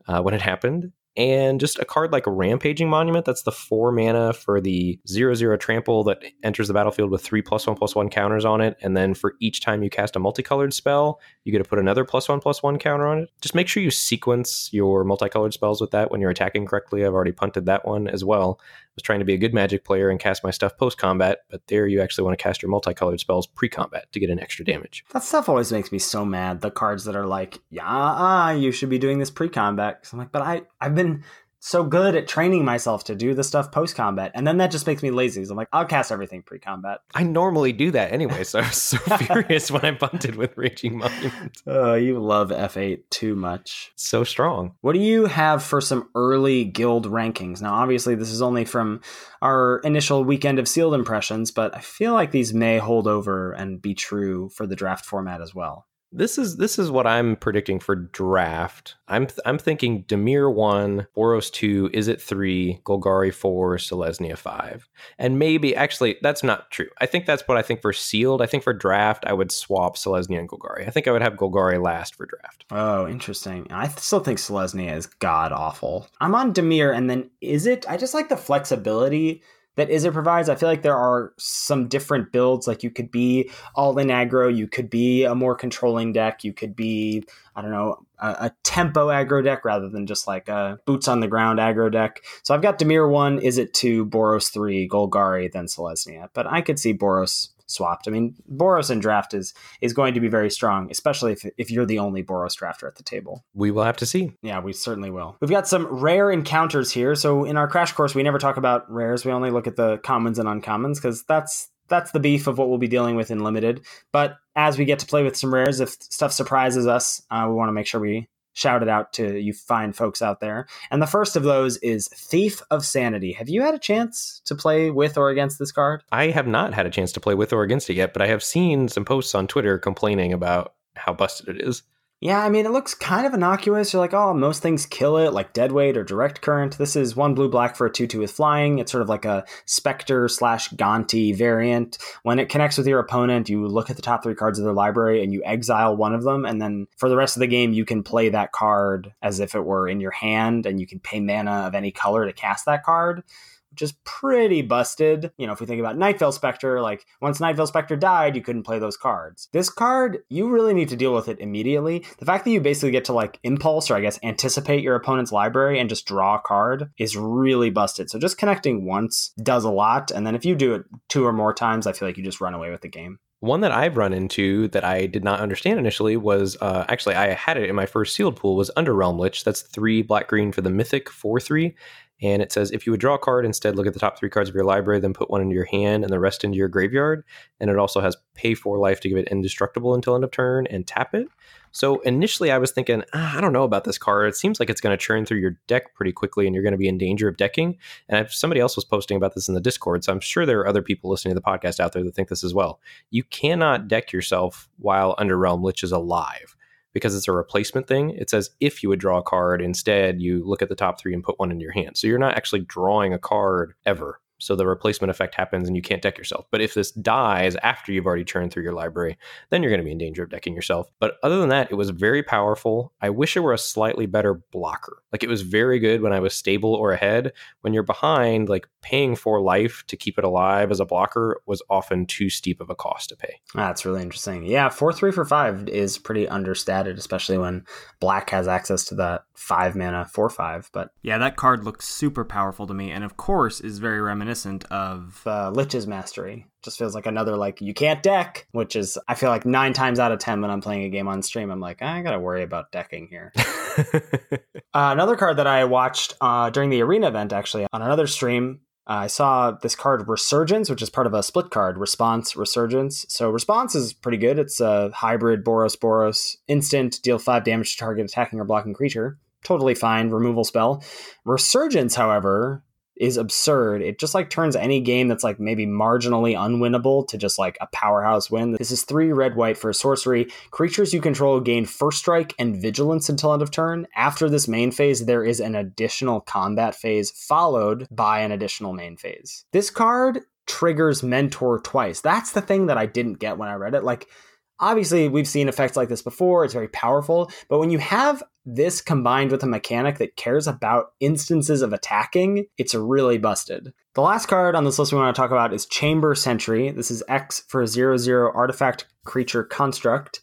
uh, when it happened and just a card like Rampaging Monument. That's the four mana for the zero zero trample that enters the battlefield with three plus one plus one counters on it. And then for each time you cast a multicolored spell, you get to put another plus one plus one counter on it. Just make sure you sequence your multicolored spells with that when you're attacking correctly. I've already punted that one as well. Was trying to be a good magic player and cast my stuff post combat, but there you actually want to cast your multicolored spells pre combat to get an extra damage. That stuff always makes me so mad. The cards that are like, yeah, you should be doing this pre combat. I'm like, but I, I've been so good at training myself to do the stuff post combat, and then that just makes me lazy. So I'm like, I'll cast everything pre combat. I normally do that anyway, so I was so furious when I bunted with Raging Monument. Oh, you love F8 too much. So strong. What do you have for some early guild rankings? Now, obviously, this is only from our initial weekend of sealed impressions, but I feel like these may hold over and be true for the draft format as well. This is this is what I'm predicting for draft. I'm th- I'm thinking Dimir one, Boros two, Izzet three, Golgari four, Selesnya five, and maybe actually that's not true. I think that's what I think for sealed. I think for draft I would swap Selesnya and Golgari. I think I would have Golgari last for draft. Oh, interesting. I still think Selesnya is god awful. I'm on Dimir, and then Izzet? I just like the flexibility that Izzet provides. I feel like there are some different builds. Like you could be all in aggro, you could be a more controlling deck, you could be, I don't know, a, a tempo aggro deck rather than just like a boots on the ground aggro deck. So I've got Dimir 1, Izzet 2, Boros 3, Golgari, then Selesnya. But I could see Boros swapped. I mean, Boros in draft is is going to be very strong, especially if, if you're the only Boros drafter at the table. We will have to see. Yeah, we certainly will. We've got some rare encounters here. So in our crash course, we never talk about rares. We only look at the commons and uncommons because that's that's the beef of what we'll be dealing with in limited. But as we get to play with some rares, if stuff surprises us, uh, we want to make sure we shout it out to you fine folks out there. And the first of those is Thief of Sanity. Have you had a chance to play with or against this card? I have not had a chance to play with or against it yet, but I have seen some posts on Twitter complaining about how busted it is. Yeah, I mean, it looks kind of innocuous. You're like, oh, most things kill it, like dead weight or direct current. This is one blue black for a 2 2 with flying. It's sort of like a Spectre slash Gonti variant. When it connects with your opponent, you look at the top three cards of their library and you exile one of them. And then for the rest of the game, you can play that card as if it were in your hand and you can pay mana of any color to cast that card which is pretty busted. You know, if we think about Nightveil Spectre, like once Nightveil Spectre died, you couldn't play those cards. This card, you really need to deal with it immediately. The fact that you basically get to like impulse or I guess anticipate your opponent's library and just draw a card is really busted. So just connecting once does a lot. And then if you do it two or more times, I feel like you just run away with the game. One that I've run into that I did not understand initially was uh, actually I had it in my first sealed pool was Underrealm Lich. That's three black green for the Mythic four three, and it says if you would draw a card, instead look at the top three cards of your library, then put one into your hand and the rest into your graveyard. And it also has pay for life to give it indestructible until end of turn and tap it. So initially, I was thinking, ah, I don't know about this card. It seems like it's going to churn through your deck pretty quickly, and you're going to be in danger of decking. And if somebody else was posting about this in the Discord, so I'm sure there are other people listening to the podcast out there that think this as well. You cannot deck yourself while Underrealm Lich is alive because it's a replacement thing. It says if you would draw a card, instead you look at the top three and put one in your hand. So you're not actually drawing a card ever. So the replacement effect happens and you can't deck yourself. But if this dies after you've already churned through your library, then you're going to be in danger of decking yourself. But other than that, it was very powerful. I wish it were a slightly better blocker. Like it was very good when I was stable or ahead. When you're behind, like paying for life to keep it alive as a blocker was often too steep of a cost to pay. Ah, that's really interesting. Yeah, four three for five is pretty understated, especially when black has access to that five mana four five. But yeah, that card looks super powerful to me, and of course is very reminiscent reminiscent of uh, Lich's Mastery. Just feels like another like you can't deck, which is I feel like nine times out of ten when I'm playing a game on stream, I'm like I gotta worry about decking here. uh, another card that I watched uh, during the arena event, actually on another stream, I saw this card Resurgence, which is part of a split card, Response Resurgence. So Response is pretty good. It's a hybrid Boros Boros instant, deal five damage to target attacking or blocking creature. Totally fine removal spell. Resurgence, however, is absurd. It just like turns any game that's like maybe marginally unwinnable to just like a powerhouse win. This is three red white for sorcery. Creatures you control gain first strike and vigilance until end of turn. After this main phase, there is an additional combat phase followed by an additional main phase. This card triggers mentor twice. That's the thing that I didn't get when I read it. Like obviously we've seen effects like this before it's very powerful but when you have this combined with a mechanic that cares about instances of attacking it's really busted. The last card on this list we want to talk about is chamber sentry. This is x for a 0 0 artifact creature construct.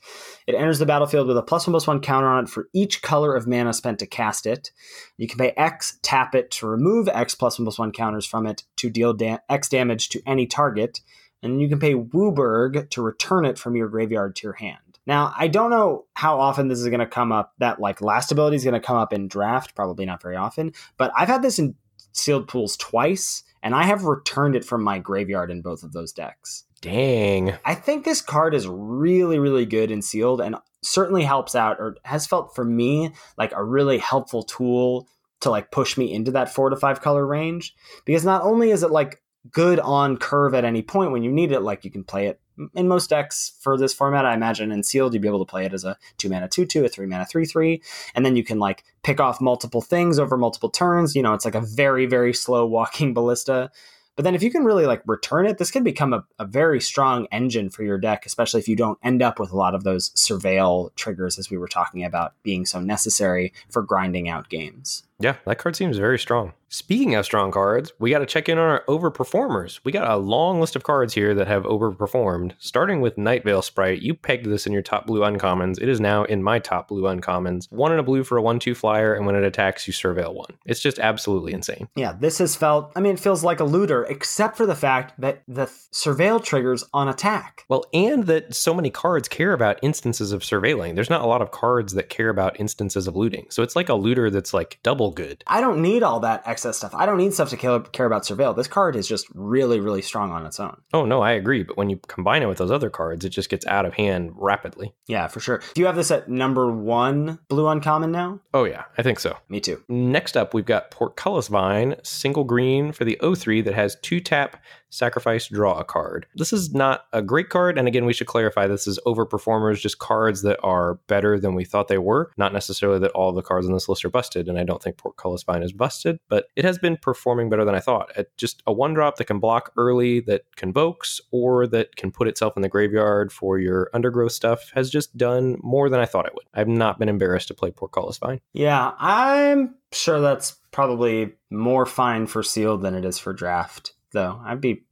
It enters the battlefield with a plus one plus one counter on it for each color of mana spent to cast it. You can pay x tap it to remove x plus one plus one counters from it to deal da- x damage to any target. And you can pay WUBRG to return it from your graveyard to your hand. Now, I don't know how often this is going to come up. That like last ability is going to come up in draft, probably not very often. But I've had this in sealed pools twice, and I have returned it from my graveyard in both of those decks. Dang. I think this card is really, really good in sealed, and certainly helps out, or has felt for me like a really helpful tool to like push me into that four to five color range. Because not only is it like good on curve at any point when you need it. Like you can play it in most decks for this format. I imagine in sealed you'd be able to play it as a two mana two two, a three mana three three, and then you can like pick off multiple things over multiple turns. You know, it's like a very very slow walking ballista. But then if you can really like return it, this can become a, a very strong engine for your deck, especially if you don't end up with a lot of those surveil triggers as we were talking about being so necessary for grinding out games. Yeah, that card seems very strong. Speaking of strong cards, we got to check in on our overperformers. We got a long list of cards here that have overperformed, starting with Night Nightveil Sprite. You pegged this in your top blue uncommons. It is now in my top blue uncommons. One in a blue for a 1 2 flyer, and when it attacks, you surveil one. It's just absolutely insane. Yeah, this has felt, I mean, it feels like a looter, except for the fact that the surveil triggers on attack. Well, and that so many cards care about instances of surveilling. There's not a lot of cards that care about instances of looting. So it's like a looter that's like double good. I don't need all that excess stuff. I don't need stuff to care, care about surveil. This card is just really, really strong on its own. Oh no, I agree. But when you combine it with those other cards, it just gets out of hand rapidly. Yeah, for sure. Do you have this at number one blue uncommon now? Oh yeah, I think so. Me too. Next up, we've got Portcullis Vine, single green for the 03 that has two tap sacrifice, draw a card. This is not a great card. And again, we should clarify this is overperformers, just cards that are better than we thought they were. Not necessarily that all the cards on this list are busted. And I don't think Portcullis Vine is busted, but it has been performing better than I thought. At just a one drop that can block early, that convokes, or that can put itself in the graveyard for your undergrowth stuff has just done more than I thought it would. I've not been embarrassed to play Portcullis Vine. Yeah, I'm sure that's probably more fine for sealed than it is for draft, though. I'd be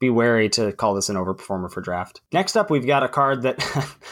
be wary to call this an overperformer for draft. Next up, we've got a card that.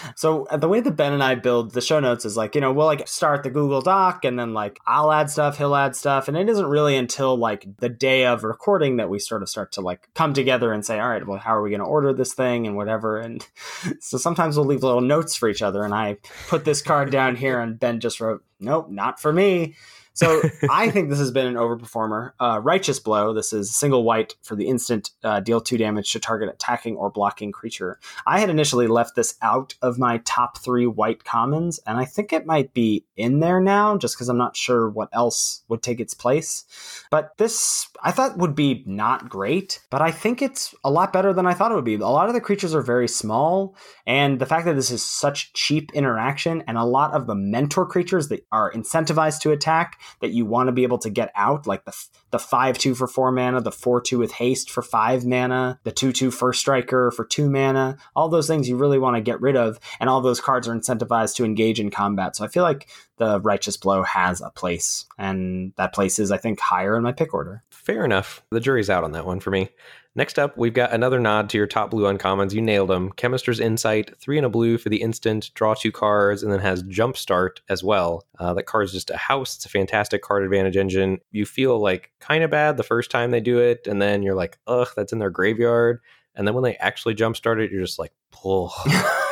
so the way that Ben and I build the show notes is like, you know, we'll like start the Google Doc and then like I'll add stuff, he'll add stuff. And it isn't really until like the day of recording that we sort of start to like come together and say, all right, well, how are we going to order this thing and whatever. And so sometimes we'll leave little notes for each other. And I put this card down here and Ben just wrote, nope, not for me. So I think this has been an overperformer. Uh, Righteous Blow. This is single white for the instant uh, deal two damage to target attacking or blocking creature. I had initially left this out of my top three white commons, and I think it might be in there now, just because I'm not sure what else would take its place. But this I thought would be not great, but I think it's a lot better than I thought it would be. A lot of the creatures are very small, and the fact that this is such cheap interaction, and a lot of the mentor creatures that are incentivized to attack that you want to be able to get out, like the the five two for four mana, the four two with haste for five mana, the two two first striker for two mana, all those things you really want to get rid of, and all those cards are incentivized to engage in combat. So I feel like the righteous blow has a place, and that place is I think higher in my pick order. Fair enough. The jury's out on that one for me. Next up, we've got another nod to your top blue uncommons. You nailed them. Chemister's Insight, three and a blue for the instant, draw two cards, and then has Jumpstart as well. Uh, that card's just a house. It's a fantastic card advantage engine. You feel like kind of bad the first time they do it, and then you're like, ugh, that's in their graveyard. And then when they actually jumpstart it, you're just like, oh,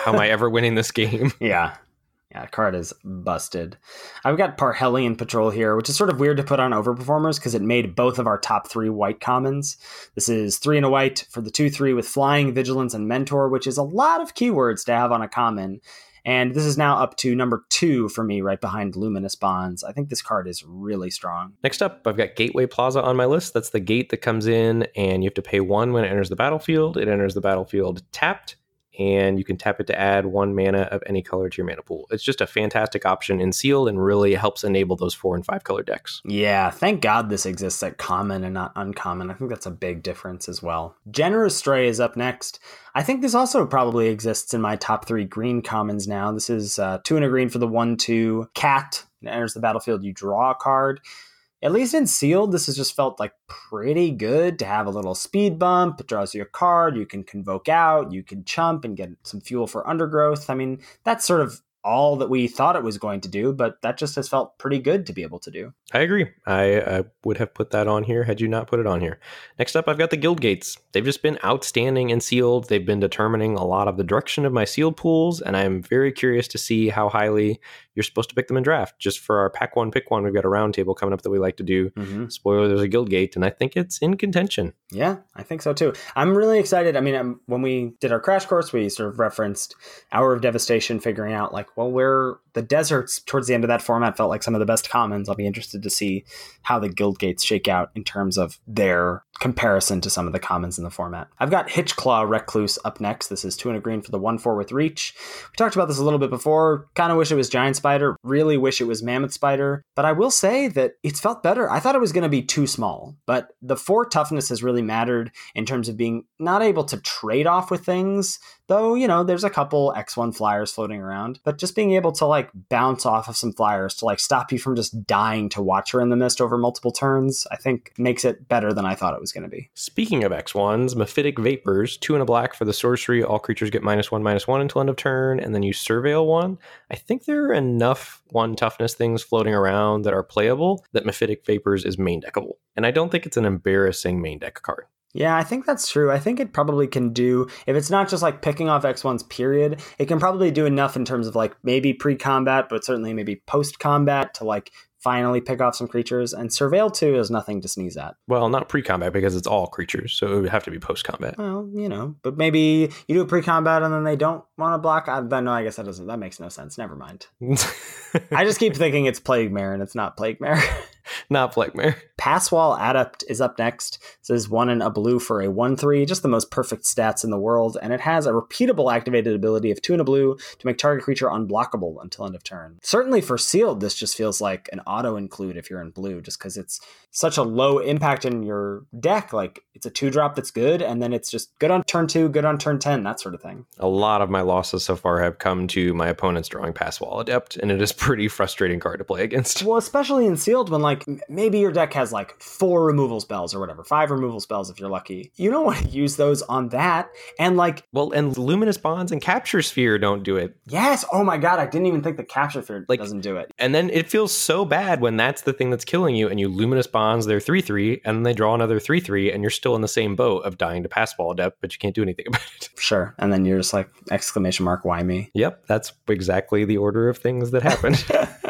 how am I ever winning this game? Yeah. Yeah, card is busted. I've got Parhelion Patrol here, which is sort of weird to put on overperformers because it made both of our top three white commons. This is three and a white for the 2 3 with Flying, Vigilance, and Mentor, which is a lot of keywords to have on a common. And this is now up to number two for me, right behind Luminous Bonds. I think this card is really strong. Next up, I've got Gateway Plaza on my list. That's the gate that comes in, and you have to pay one when it enters the battlefield. It enters the battlefield tapped and you can tap it to add one mana of any color to your mana pool. It's just a fantastic option in sealed and really helps enable those four and five color decks. Yeah, thank God this exists at common and not uncommon. I think that's a big difference as well. Generous Stray is up next. I think this also probably exists in my top three green commons now. This is uh, two and a green for the one two cat. It enters the battlefield, you draw a card at least in sealed, this has just felt like pretty good to have a little speed bump. It draws you a card, you can convoke out, you can chump and get some fuel for undergrowth. I mean, that's sort of all that we thought it was going to do, but that just has felt pretty good to be able to do. I agree. I, I, would have put that on here had you not put it on here. Next up, I've got the Guild Gates. They've just been outstanding in sealed. They've been determining a lot of the direction of my sealed pools, and I'm very curious to see how highly you're supposed to pick them in draft. Just for our pack one, pick one, we've got a roundtable coming up that we like to do. Mm-hmm. Spoiler, there's a guild gate, and I think it's in contention. Yeah, I think so too. I'm really excited. I mean, I'm, um, when we did our crash course, we sort of referenced Hour of Devastation, figuring out like, well, where the deserts towards the end of that format felt like some of the best commons. I'll be interested to see how the guild gates shake out in terms of their comparison to some of the commons in the format. I've got Hitchclaw Recluse up next. This is two and a green for the one four with reach. We talked about this a little bit before. Kind of wish it was Giant Spider. Really wish it was Mammoth Spider. But I will say that it's felt better. I thought it was going to be too small, but the four toughness has really mattered in terms of being not able to trade off with things. Though you know, there's a couple X1 flyers floating around, but just being able to like bounce off of some flyers to like stop you from just dying to Watcher in the Mist over multiple turns, I think makes it better than I thought it was was going to be. Speaking of X1s, Mephitic Vapors, two and a black for the sorcery. All creatures get minus one, minus one until end of turn, and then you surveil one. I think there are enough one toughness things floating around that are playable that Mephitic Vapors is main deckable. And I don't think it's an embarrassing main deck card. Yeah, I think that's true. I think it probably can do, if it's not just like picking off X1's period, it can probably do enough in terms of like maybe pre combat, but certainly maybe post combat to like finally pick off some creatures. And Surveil 2 is nothing to sneeze at. Well, not pre combat because it's all creatures. So it would have to be post combat. Well, you know, but maybe you do a pre combat and then they don't want to block. I, no, I guess that doesn't, that makes no sense. Never mind. I just keep thinking it's Plague Mare and it's not Plague Mare. not Blackmare. Passwall Adept is up next. This is one in a blue for a 1 3, just the most perfect stats in the world. And it has a repeatable activated ability of 2 in a blue to make target creature unblockable until end of turn. Certainly for sealed, this just feels like an auto include if you're in blue, just because it's such a low impact in your deck. Like it's a two drop that's good, and then it's just good on turn two, good on turn 10, that sort of thing. A lot of my losses so far have come to my opponents drawing Passwall Adept, and it is pretty frustrating card to play against. Well, especially in sealed when like m- maybe your deck has like four removal spells or whatever, five removal spells if you're lucky. You don't want to use those on that. And like, Well, and Luminous Bonds and Capture Sphere don't do it. yes, oh my god, I didn't even think the capture sphere Like- doesn't do it. And then it feels so bad when that's the thing that's killing you, and you Luminous Bonds their 3 3, and then they draw another 3 3, and you're still in the same boat of dying to Passwall Adept, but you can't do anything about it. Sure. And then you're just like exclamation mark, why me? Yep, that's exactly the order of things that happened.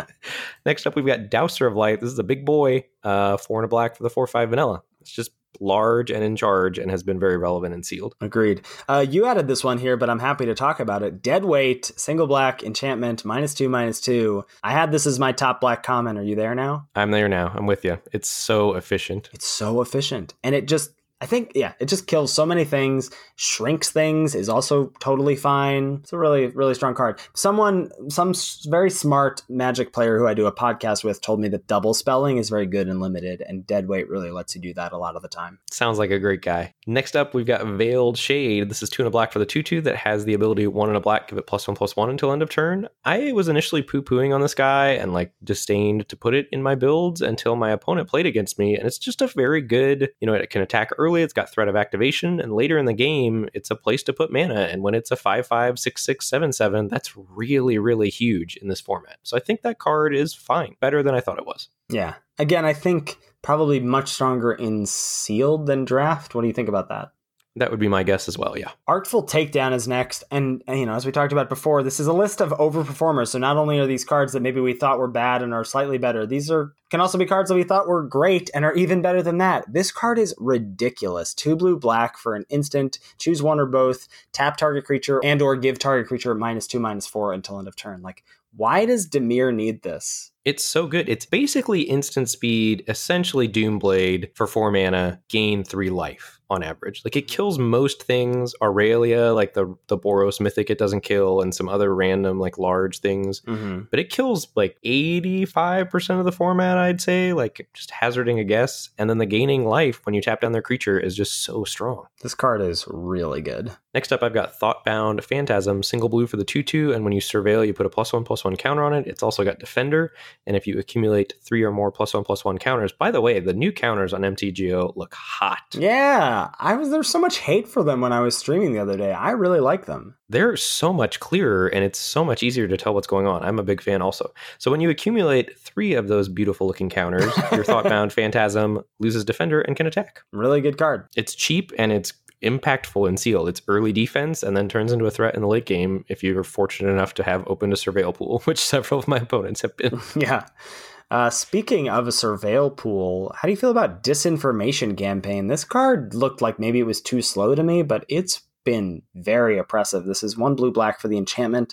Next up, we've got Douser of Light. This is a big boy, uh, four and a black for the 4 5 vanilla. It's just large and in charge and has been very relevant and sealed. Agreed. Uh, you added this one here, but I'm happy to talk about it. Dead weight, single black, enchantment, minus two, minus two. I had this as my top black comment. Are you there now? I'm there now. I'm with you. It's so efficient. It's so efficient. And it just, I think, yeah, it just kills so many things, shrinks things, is also totally fine. It's a really, really strong card. Someone, some very smart magic player who I do a podcast with told me that double spelling is very good and limited, and dead weight really lets you do that a lot of the time. Sounds like a great guy. Next up, we've got Veiled Shade. This is two and a black for the 2 2 that has the ability one and a black, give it plus one plus one until end of turn. I was initially poo pooing on this guy and like disdained to put it in my builds until my opponent played against me. And it's just a very good, you know, it can attack early, it's got threat of activation, and later in the game, it's a place to put mana. And when it's a 5 5, 6 6, 7 7, that's really, really huge in this format. So I think that card is fine, better than I thought it was. Yeah. Again, I think probably much stronger in sealed than draft. What do you think about that? That would be my guess as well, yeah. Artful Takedown is next. And, and, you know, as we talked about before, this is a list of overperformers. So not only are these cards that maybe we thought were bad and are slightly better, these are can also be cards that we thought were great and are even better than that. This card is ridiculous. Two blue black for an instant. Choose one or both. Tap target creature and or give target creature minus two, minus four until end of turn. Like, why does Dimir need this? It's so good. It's basically instant speed, essentially Doomblade for four mana, gain three life on average. Like it kills most things. Aurelia, like the the Boros mythic, it doesn't kill, and some other random like large things. Mm-hmm. But it kills like 85% of the format, I'd say, like just hazarding a guess. And then the gaining life when you tap down their creature is just so strong. This card is really good. Next up, I've got Thoughtbound Phantasm, single blue for the 2 2. And when you surveil, you put a plus one plus one counter on it. It's also got Defender. And if you accumulate three or more plus one plus one counters, by the way, the new counters on MTGO look hot. Yeah, I was there's so much hate for them when I was streaming the other day. I really like them. They're so much clearer and it's so much easier to tell what's going on. I'm a big fan also. So when you accumulate three of those beautiful looking counters, your Thoughtbound Phantasm loses Defender and can attack. Really good card. It's cheap and it's impactful in seal. It's early defense and then turns into a threat in the late game if you're fortunate enough to have open a surveil pool, which several of my opponents have been. Yeah. Uh, speaking of a surveil pool, how do you feel about disinformation campaign? This card looked like maybe it was too slow to me, but it's been very oppressive. This is one blue black for the enchantment.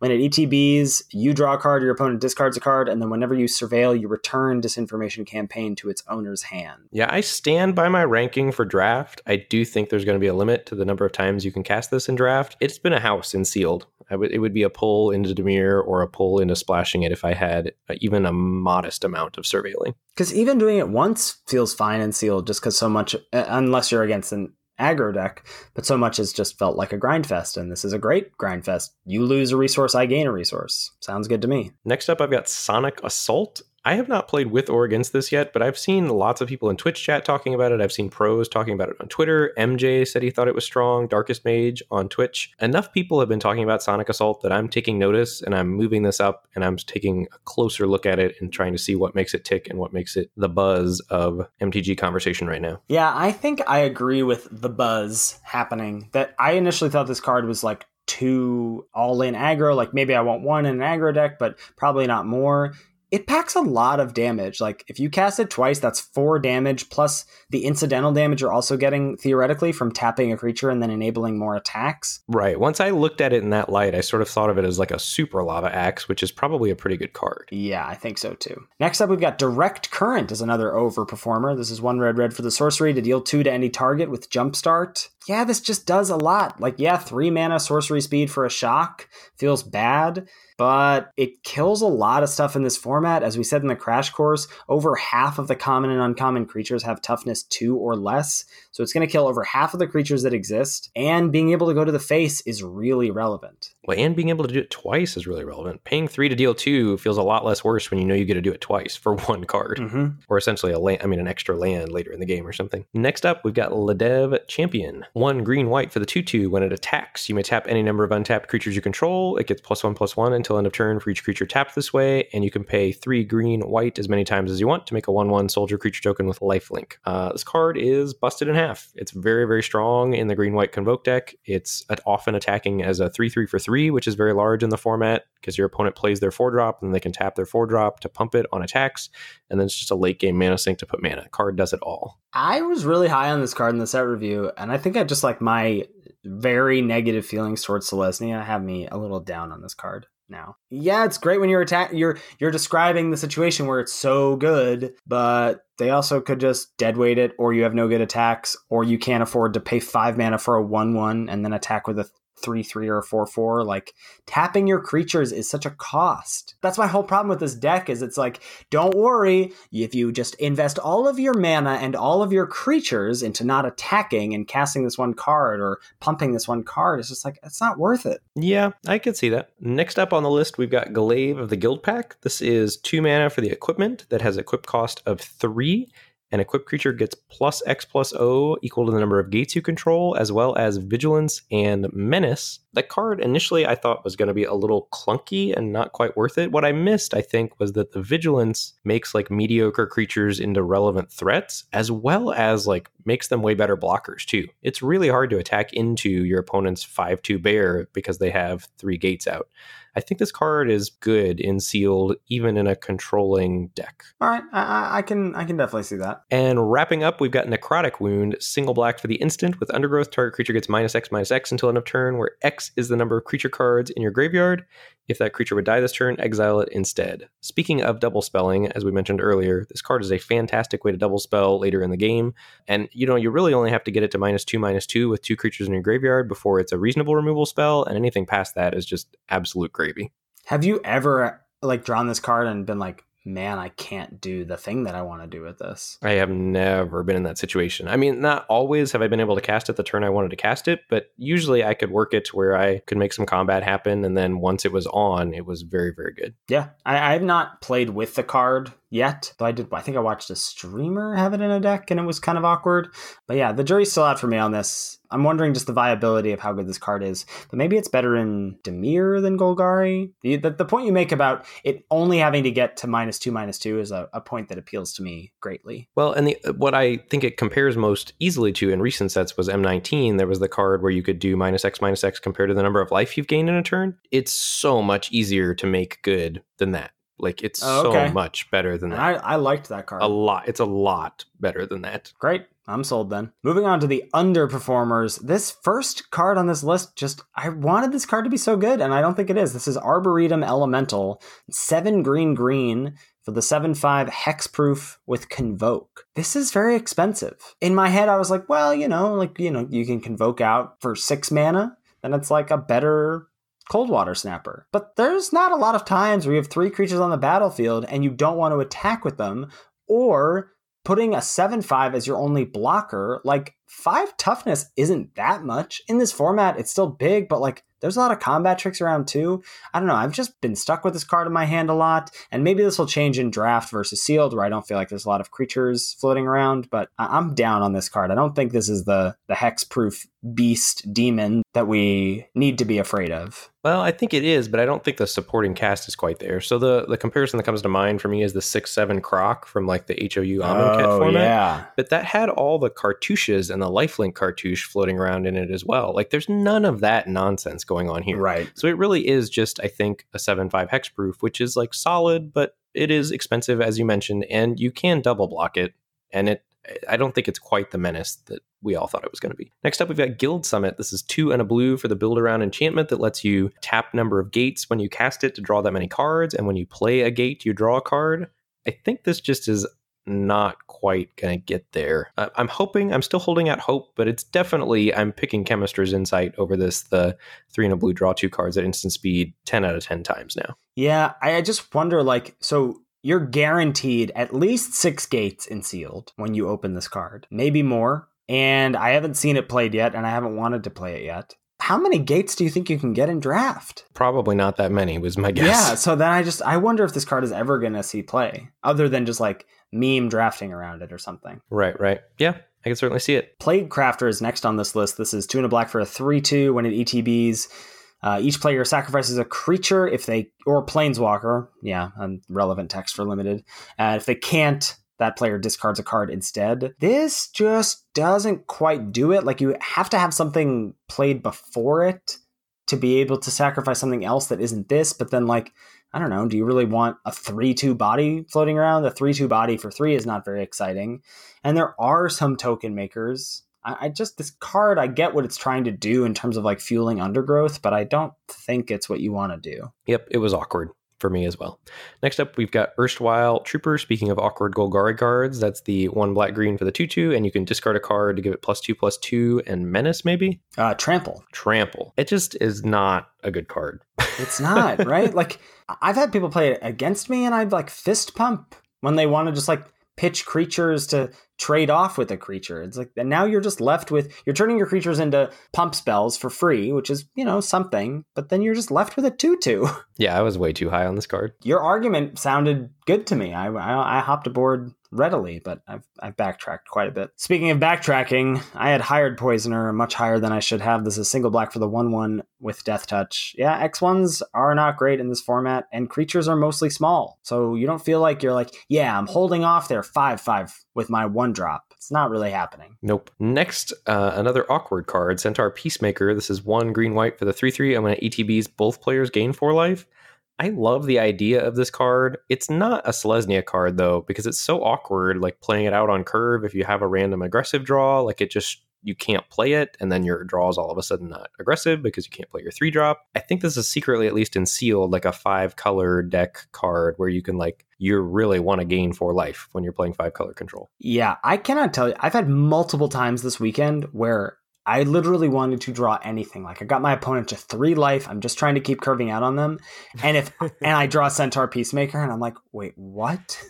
When it ETBs, you draw a card, your opponent discards a card, and then whenever you surveil, you return disinformation campaign to its owner's hand. Yeah, I stand by my ranking for draft. I do think there's going to be a limit to the number of times you can cast this in draft. It's been a house in sealed. I it would be a pull into Dimir or a pull into splashing it if I had uh, even a modest amount of surveilling. Because even doing it once feels fine and sealed, just because so much, uh, unless you're against an aggro deck, but so much has just felt like a grind fest, and this is a great grind fest. You lose a resource, I gain a resource. Sounds good to me. Next up, I've got Sonic Assault. I have not played with or against this yet, but I've seen lots of people in Twitch chat talking about it. I've seen pros talking about it on Twitter. MJ said he thought it was strong. Darkest Mage on Twitch. Enough people have been talking about Sonic Assault that I'm taking notice and I'm moving this up and I'm taking a closer look at it and trying to see what makes it tick and what makes it the buzz of MTG conversation right now. Yeah, I think I agree with the buzz happening. That I initially thought this card was like too all in aggro. Like maybe I want one in an aggro deck, but probably not more. It packs a lot of damage. Like if you cast it twice, that's four damage plus the incidental damage you're also getting theoretically from tapping a creature and then enabling more attacks. Right. Once I looked at it in that light, I sort of thought of it as like a super lava axe, which is probably a pretty good card. Yeah, I think so too. Next up, we've got Direct Current as another overperformer. This is one red red for the sorcery to deal two to any target with Jumpstart. Yeah, this just does a lot. Like, yeah, three mana sorcery speed for a shock feels bad, but it kills a lot of stuff in this format. As we said in the crash course, over half of the common and uncommon creatures have toughness two or less. So it's going to kill over half of the creatures that exist. And being able to go to the face is really relevant. Well, and being able to do it twice is really relevant. Paying three to deal two feels a lot less worse when you know you get to do it twice for one card, mm-hmm. or essentially a land. I mean, an extra land later in the game or something. Next up, we've got Ledev Champion. One green white for the two two. When it attacks, you may tap any number of untapped creatures you control. It gets plus one plus one until end of turn for each creature tapped this way, and you can pay three green white as many times as you want to make a one one soldier creature token with lifelink. Uh, this card is busted in half. It's very very strong in the green white convoke deck. It's often attacking as a three three for three, which is very large in the format because your opponent plays their four drop and they can tap their four drop to pump it on attacks, and then it's just a late game mana sink to put mana. Card does it all. I was really high on this card in the set review, and I think I just like my very negative feelings towards Selesnya have me a little down on this card now. Yeah, it's great when you're attack you're you're describing the situation where it's so good, but they also could just deadweight it or you have no good attacks or you can't afford to pay 5 mana for a 1/1 and then attack with a three three or four four. Like tapping your creatures is such a cost. That's my whole problem with this deck. Is it's like, don't worry, if you just invest all of your mana and all of your creatures into not attacking and casting this one card or pumping this one card, it's just like it's not worth it. Yeah, I could see that. Next up on the list, we've got Glaive of the Guildpact. This is two mana for the equipment that has equip cost of three an equipped creature gets plus X plus O equal to the number of gates you control, as well as vigilance and menace. That card initially I thought was going to be a little clunky and not quite worth it. What I missed, I think, was that the vigilance makes like mediocre creatures into relevant threats, as well as like makes them way better blockers too. It's really hard to attack into your opponent's 5 2 bear because they have three gates out. I think this card is good in sealed, even in a controlling deck. All right, I, I can I can definitely see that. And wrapping up, we've got Necrotic Wound, single black for the instant with Undergrowth. Target creature gets minus X minus X until end of turn, where X is the number of creature cards in your graveyard. If that creature would die this turn, exile it instead. Speaking of double spelling, as we mentioned earlier, this card is a fantastic way to double spell later in the game. And you know, you really only have to get it to minus two, minus two with two creatures in your graveyard before it's a reasonable removal spell, and anything past that is just absolute gravy. Have you ever like drawn this card and been like, man, I can't do the thing that I want to do with this. I have never been in that situation. I mean, not always have I been able to cast it the turn I wanted to cast it, but usually I could work it to where I could make some combat happen. And then once it was on, it was very, very good. Yeah. I, I have not played with the card yet. Though I did, I think I watched a streamer have it in a deck, and it was kind of awkward. But yeah, the jury's still out for me on this. I'm wondering just the viability of how good this card is. But maybe it's better in Dimir than Golgari. The, the, the point you make about it only having to get to minus two, minus two is a, a point that appeals to me greatly. Well, and the, what I think it compares most easily to in recent sets was M19. There was the card where you could do minus X, minus X compared to the number of life you've gained in a turn. It's so much easier to make good than that. Like it's oh, okay. so much better than that. I, I liked that card. A lot. It's a lot better than that. Great. I'm sold then. Moving on to the underperformers. This first card on this list, just I wanted this card to be so good, and I don't think it is. This is Arboretum Elemental, seven green green for the 7 5 hexproof with Convoke. This is very expensive. In my head, I was like, well, you know, like, you know, you can Convoke out for six mana, then it's like a better Coldwater Snapper. But there's not a lot of times where you have three creatures on the battlefield and you don't want to attack with them, or putting a 7 5 as your only blocker. Like, 5 toughness isn't that much. In this format, it's still big, but like, there's a lot of combat tricks around too. I don't know. I've just been stuck with this card in my hand a lot, and maybe this will change in draft versus sealed, where I don't feel like there's a lot of creatures floating around. But I'm down on this card. I don't think this is the the hex proof beast demon that we need to be afraid of. Well, I think it is, but I don't think the supporting cast is quite there. So the the comparison that comes to mind for me is the six seven croc from like the HOU Amonkhet oh, format. Yeah. But that had all the cartouches and the lifelink cartouche floating around in it as well. Like there's none of that nonsense going on here. Right. So it really is just, I think, a seven five hexproof, which is like solid, but it is expensive as you mentioned, and you can double block it. And it I don't think it's quite the menace that we all thought it was going to be. Next up, we've got Guild Summit. This is two and a blue for the build around enchantment that lets you tap number of gates when you cast it to draw that many cards. And when you play a gate, you draw a card. I think this just is not quite going to get there. Uh, I'm hoping, I'm still holding out hope, but it's definitely, I'm picking Chemister's Insight over this, the three and a blue draw two cards at instant speed 10 out of 10 times now. Yeah, I just wonder like, so you're guaranteed at least six gates in sealed when you open this card, maybe more. And I haven't seen it played yet, and I haven't wanted to play it yet. How many gates do you think you can get in draft? Probably not that many, was my guess. Yeah, so then I just I wonder if this card is ever going to see play, other than just like meme drafting around it or something. Right, right. Yeah, I can certainly see it. Plague Crafter is next on this list. This is two and a black for a three-two. When it ETBs, uh, each player sacrifices a creature if they or planeswalker. Yeah, and relevant text for limited. Uh, if they can't, that player discards a card instead. This just doesn't quite do it. Like you have to have something played before it to be able to sacrifice something else that isn't this. But then, like, I don't know, do you really want a 3 2 body floating around? The 3 2 body for 3 is not very exciting. And there are some token makers. I, I just, this card, I get what it's trying to do in terms of like fueling undergrowth, but I don't think it's what you want to do. Yep, it was awkward for me as well. Next up, we've got Erstwhile Trooper. Speaking of awkward Golgari cards, that's the one black green for the 2 2, and you can discard a card to give it plus 2 plus 2 and Menace, maybe? Uh, trample. Trample. It just is not a good card. It's not, right? Like, I've had people play it against me, and I'd like fist pump when they want to just like pitch creatures to trade off with a creature. It's like and now you're just left with you're turning your creatures into pump spells for free, which is, you know, something, but then you're just left with a 2-2. Yeah, I was way too high on this card. Your argument sounded good to me. I I, I hopped aboard readily, but I've, I've backtracked quite a bit. Speaking of backtracking, I had hired Poisoner much higher than I should have. This is single black for the 1 1 with Death Touch. Yeah, X1s are not great in this format, and creatures are mostly small. So you don't feel like you're like, yeah, I'm holding off there 5 5 with my one drop. It's not really happening. Nope. Next, uh, another awkward card Centaur Peacemaker. This is one green white for the 3 3. I'm going to ETBs both players gain 4 life. I love the idea of this card. It's not a Selesnya card though, because it's so awkward, like playing it out on curve. If you have a random aggressive draw, like it just you can't play it, and then your draw is all of a sudden not aggressive because you can't play your three drop. I think this is secretly, at least in sealed, like a five color deck card where you can like you really want to gain four life when you're playing five color control. Yeah, I cannot tell you. I've had multiple times this weekend where I literally wanted to draw anything. Like I got my opponent to three life. I'm just trying to keep curving out on them. And if and I draw Centaur Peacemaker and I'm like, wait, what?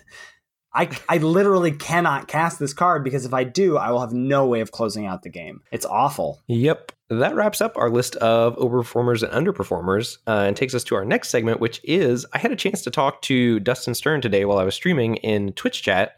I, I literally cannot cast this card because if I do, I will have no way of closing out the game. It's awful. Yep. That wraps up our list of overperformers and underperformers uh, and takes us to our next segment, which is I had a chance to talk to Dustin Stern today while I was streaming in Twitch chat.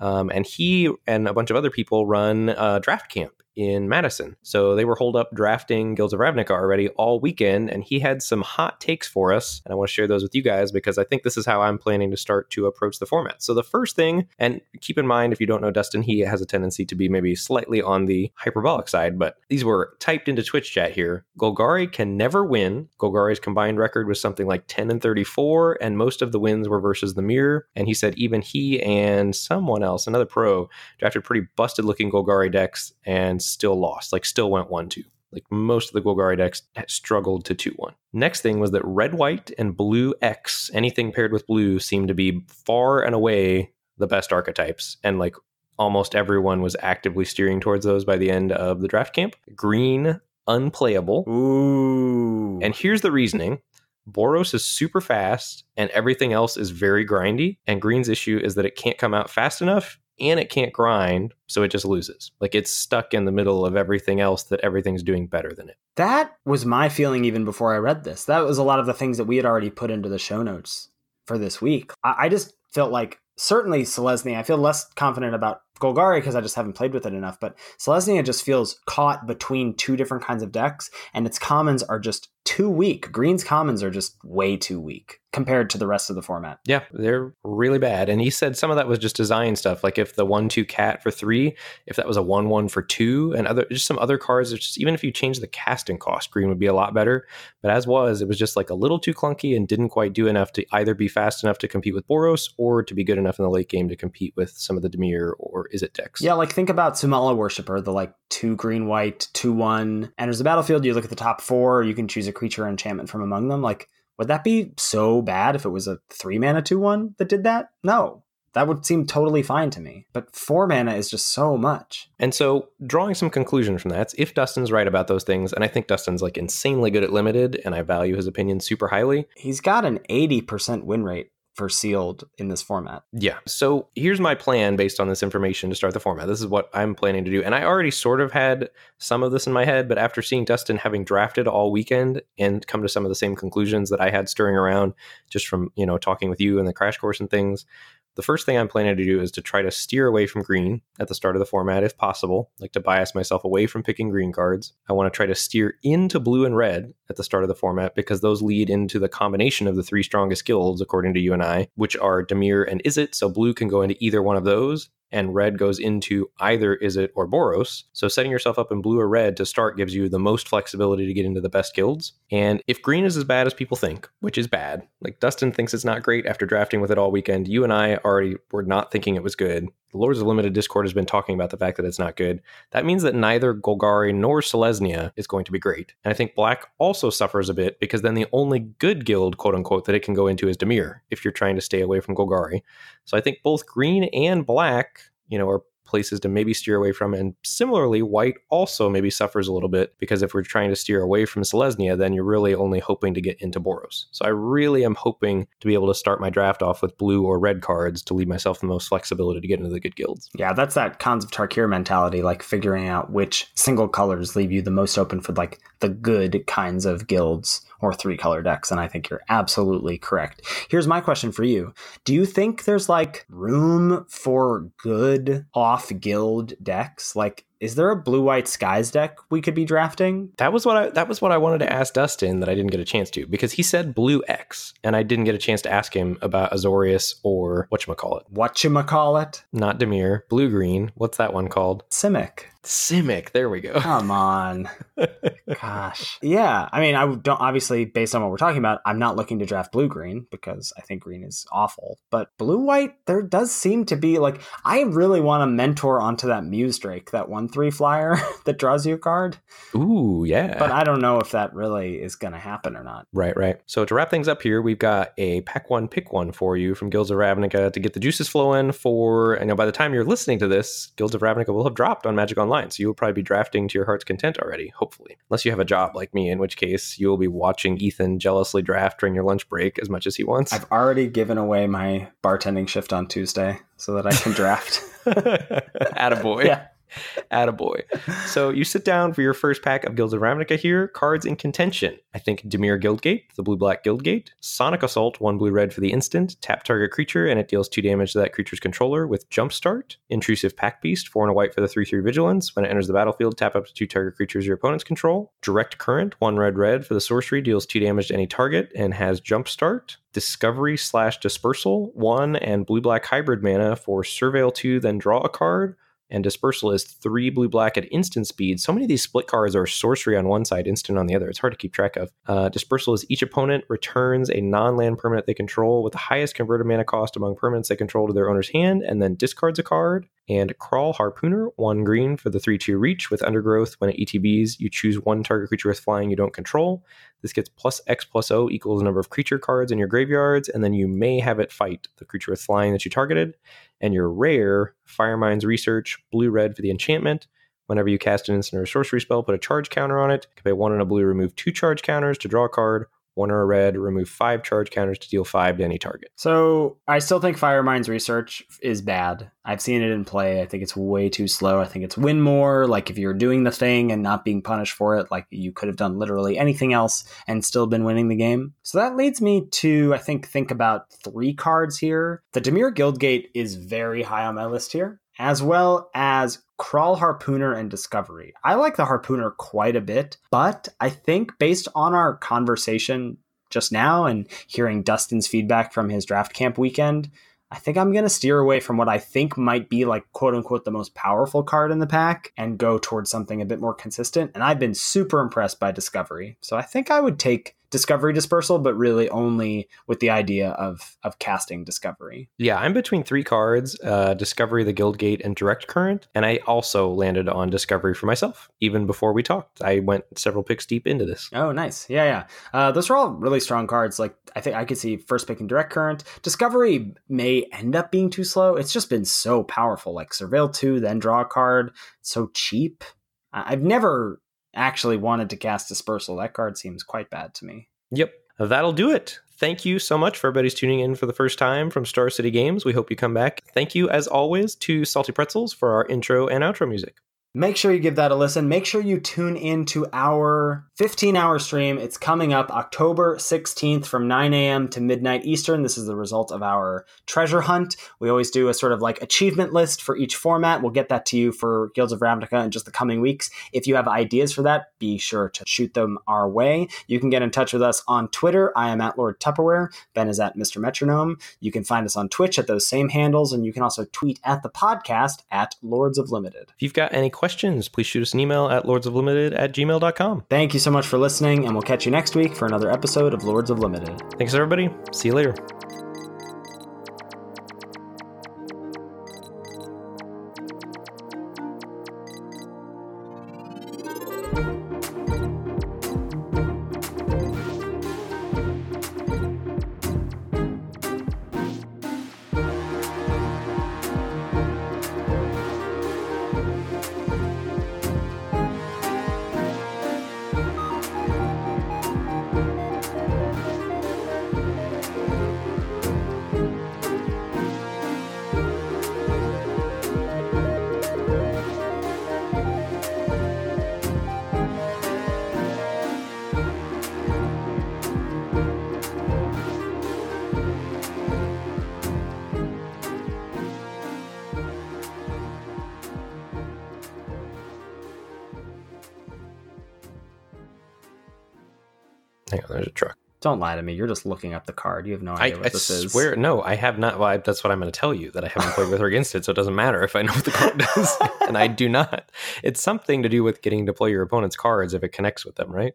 Um, and he and a bunch of other people run uh, Draft Camp in Madison. So they were holed up drafting Guilds of Ravnica already all weekend, and he had some hot takes for us. And I want to share those with you guys because I think this is how I'm planning to start to approach the format. So the first thing, and keep in mind if you don't know Dustin, he has a tendency to be maybe slightly on the hyperbolic side, but these were typed into Twitch chat here. Golgari can never win. Golgari's combined record was something like 10 and 34, and most of the wins were versus the mirror. And he said even he and someone else, another pro, drafted pretty busted looking Golgari decks and still lost, like still went 1 2. Like most of the Golgari decks struggled to 2 1. Next thing was that red, white, and blue X, anything paired with blue, seemed to be far and away the best archetypes. And like almost everyone was actively steering towards those by the end of the draft camp. Green, unplayable. Ooh. And here's the reasoning. Boros is super fast and everything else is very grindy. And Green's issue is that it can't come out fast enough and it can't grind, so it just loses. Like it's stuck in the middle of everything else that everything's doing better than it. That was my feeling even before I read this. That was a lot of the things that we had already put into the show notes for this week. I, I just felt like certainly Selesnya, I feel less confident about Golgari because I just haven't played with it enough, but Selesnya just feels caught between two different kinds of decks, and its commons are just too weak. Green's commons are just way too weak compared to the rest of the format. Yeah, they're really bad. And he said some of that was just design stuff. Like if the one two cat for three, if that was a one one for two, and other just some other cards. Just even if you change the casting cost, green would be a lot better. But as was, it was just like a little too clunky and didn't quite do enough to either be fast enough to compete with Boros or to be good enough in the late game to compete with some of the Dimir or Izzet decks. Yeah, like think about Sumala Woodshaper, the like two green white, two one enters the battlefield. You look at the top four, you can choose a creature enchantment from among them. Like, would that be so bad if it was a three mana two one that did that? No. That would seem totally fine to me. But four mana is just so much. And so, drawing some conclusion from that, if Dustin's right about those things, and I think Dustin's like insanely good at limited, and I value his opinion super highly, He's got an 80% win rate for sealed in this format. Yeah. So here's my plan based on this information to start the format. This is what I'm planning to do. And I already sort of had some of this in my head, but after seeing Dustin having drafted all weekend and come to some of the same conclusions that I had stirring around just from, you know, talking with you and the crash course and things, the first thing I'm planning to do is to try to steer away from green at the start of the format if possible, like to bias myself away from picking green cards. I want to try to steer into blue and red at the start of the format because those lead into the combination of the three strongest guilds, according to you and I, which are Dimir and Izzet. So blue can go into either one of those, and red goes into either Izzet or Boros. So setting yourself up in blue or red to start gives you the most flexibility to get into the best guilds. And if green is as bad as people think, which is bad, like Dustin thinks it's not great after drafting with it all weekend, you and I already were not thinking it was good. The Lords of Limited Discord has been talking about the fact that it's not good. That means that neither Golgari nor Selesnya is going to be great. And I think black also suffers a bit because then the only good guild, quote unquote, that it can go into is Dimir if you're trying to stay away from Golgari. So I think both green and black, you know, are places to maybe steer away from. And similarly, white also maybe suffers a little bit because if we're trying to steer away from Selesnya, then you're really only hoping to get into Boros. So I really am hoping to be able to start my draft off with blue or red cards to leave myself the most flexibility to get into the good guilds. Yeah, that's that Khans of Tarkir mentality, like figuring out which single colors leave you the most open for like the good kinds of guilds or three color decks. And I think you're absolutely correct. Here's my question for you. Do you think there's like room for good off guild decks? Like, is there a blue white skies deck we could be drafting? That was what I that was what I wanted to ask Dustin that I didn't get a chance to because he said blue X and I didn't get a chance to ask him about Azorius or whatchamacallit. Whatchamacallit? Not Dimir, blue green. What's that one called? Simic. Simic. There we go. Come on. Gosh. Yeah. I mean, I don't obviously, based on what we're talking about, I'm not looking to draft blue green because I think green is awful. But blue white, there does seem to be like, I really want to mentor onto that Muse Drake, that 1 3 flyer that draws you a card. Ooh, yeah. But I don't know if that really is going to happen or not. Right, right. So to wrap things up here, we've got a pack one, pick one for you from Guilds of Ravnica to get the juices flowing for, you know, by the time you're listening to this, Guilds of Ravnica will have dropped on Magic Online. So you'll probably be drafting to your heart's content already, hopefully. Unless you have a job like me, in which case you will be watching Ethan jealously draft during your lunch break as much as he wants. I've already given away my bartending shift on Tuesday so that I can draft. Attaboy. yeah. Attaboy. So you sit down for your first pack of Guilds of Ravnica here. Cards in contention. I think Dimir Guildgate, the blue black Guildgate. Sonic Assault, one blue red for the instant. Tap target creature, and it deals two damage to that creature's controller with Jumpstart. Intrusive Packbeast, four and a white for the 3 3 Vigilance. When it enters the battlefield, tap up to two target creatures your opponents control. Direct Current, one red red for the sorcery, deals two damage to any target and has Jumpstart. Discovery slash Dispersal, one and blue black hybrid mana for Surveil 2, then draw a card and dispersal is three blue black at instant speed. So many of these split cards are sorcery on one side, instant on the other. It's hard to keep track of. Uh, dispersal is each opponent returns a non land permanent they control with the highest converted mana cost among permanents they control to their owner's hand and then discards a card. And Kraul Harpooner, one green for the 3 2 reach with Undergrowth. When it ETBs, you choose one target creature with flying you don't control. This gets plus X plus O equals the number of creature cards in your graveyards, and then you may have it fight the creature with flying that you targeted. And your rare, Firemind's Research, blue red for the enchantment. Whenever you cast an instant or sorcery spell, put a charge counter on it. Pay one and a blue, remove two charge counters to draw a card. One or a red, remove five charge counters to deal five to any target. So I still think Firemind's research is bad. I've seen it in play. I think it's way too slow. I think it's win more. Like if you're doing the thing and not being punished for it, like you could have done literally anything else and still been winning the game. So that leads me to I think think about three cards here. The Dimir Guildgate is very high on my list here, as well as Kraul Harpooner and Discovery. I like the Harpooner quite a bit, but I think based on our conversation just now and hearing Dustin's feedback from his draft camp weekend, I think I'm going to steer away from what I think might be like quote unquote the most powerful card in the pack and go towards something a bit more consistent. And I've been super impressed by Discovery. So I think I would take Discovery Dispersal, but really only with the idea of of casting Discovery. Yeah, I'm between three cards: uh, Discovery, the Guildgate, and Direct Current. And I also landed on Discovery for myself. Even before we talked, I went several picks deep into this. Oh, nice. Yeah, yeah. Uh, those are all really strong cards. Like I think I could see first picking Direct Current. Discovery may end up being too slow. It's just been so powerful. Like Surveil two, then draw a card. So cheap. I've never actually wanted to cast Dispersal. That card seems quite bad to me. Yep. That'll do it. Thank you so much for everybody's tuning in for the first time from Star City Games. We hope you come back. Thank you, as always, to Salty Pretzels for our intro and outro music. Make sure you give that a listen. Make sure you tune in to our 15 hour stream. It's coming up October 16th from 9 a.m. to midnight Eastern. This is the result of our treasure hunt. We always do a sort of like achievement list for each format. We'll get that to you for Guilds of Ravnica in just the coming weeks. If you have ideas for that, be sure to shoot them our way. You can get in touch with us on Twitter. I am at Lord Tupperware. Ben is at Mr. Metronome. You can find us on Twitch at those same handles, and you can also tweet at the podcast at Lords of Limited. If you've got any questions, please shoot us an email at lordsoflimited at gmail.com. Thank you so much for listening, and we'll catch you next week for another episode of Lords of Limited. Thanks, everybody. See you later. Lie to me. You're just looking up the card. You have no I, idea what I this is. swear, no, I have not. Well, I, that's what I'm going to tell you that I haven't played with or against it, so it doesn't matter if I know what the card does, and I do not. It's something to do with getting to play your opponent's cards if it connects with them, right?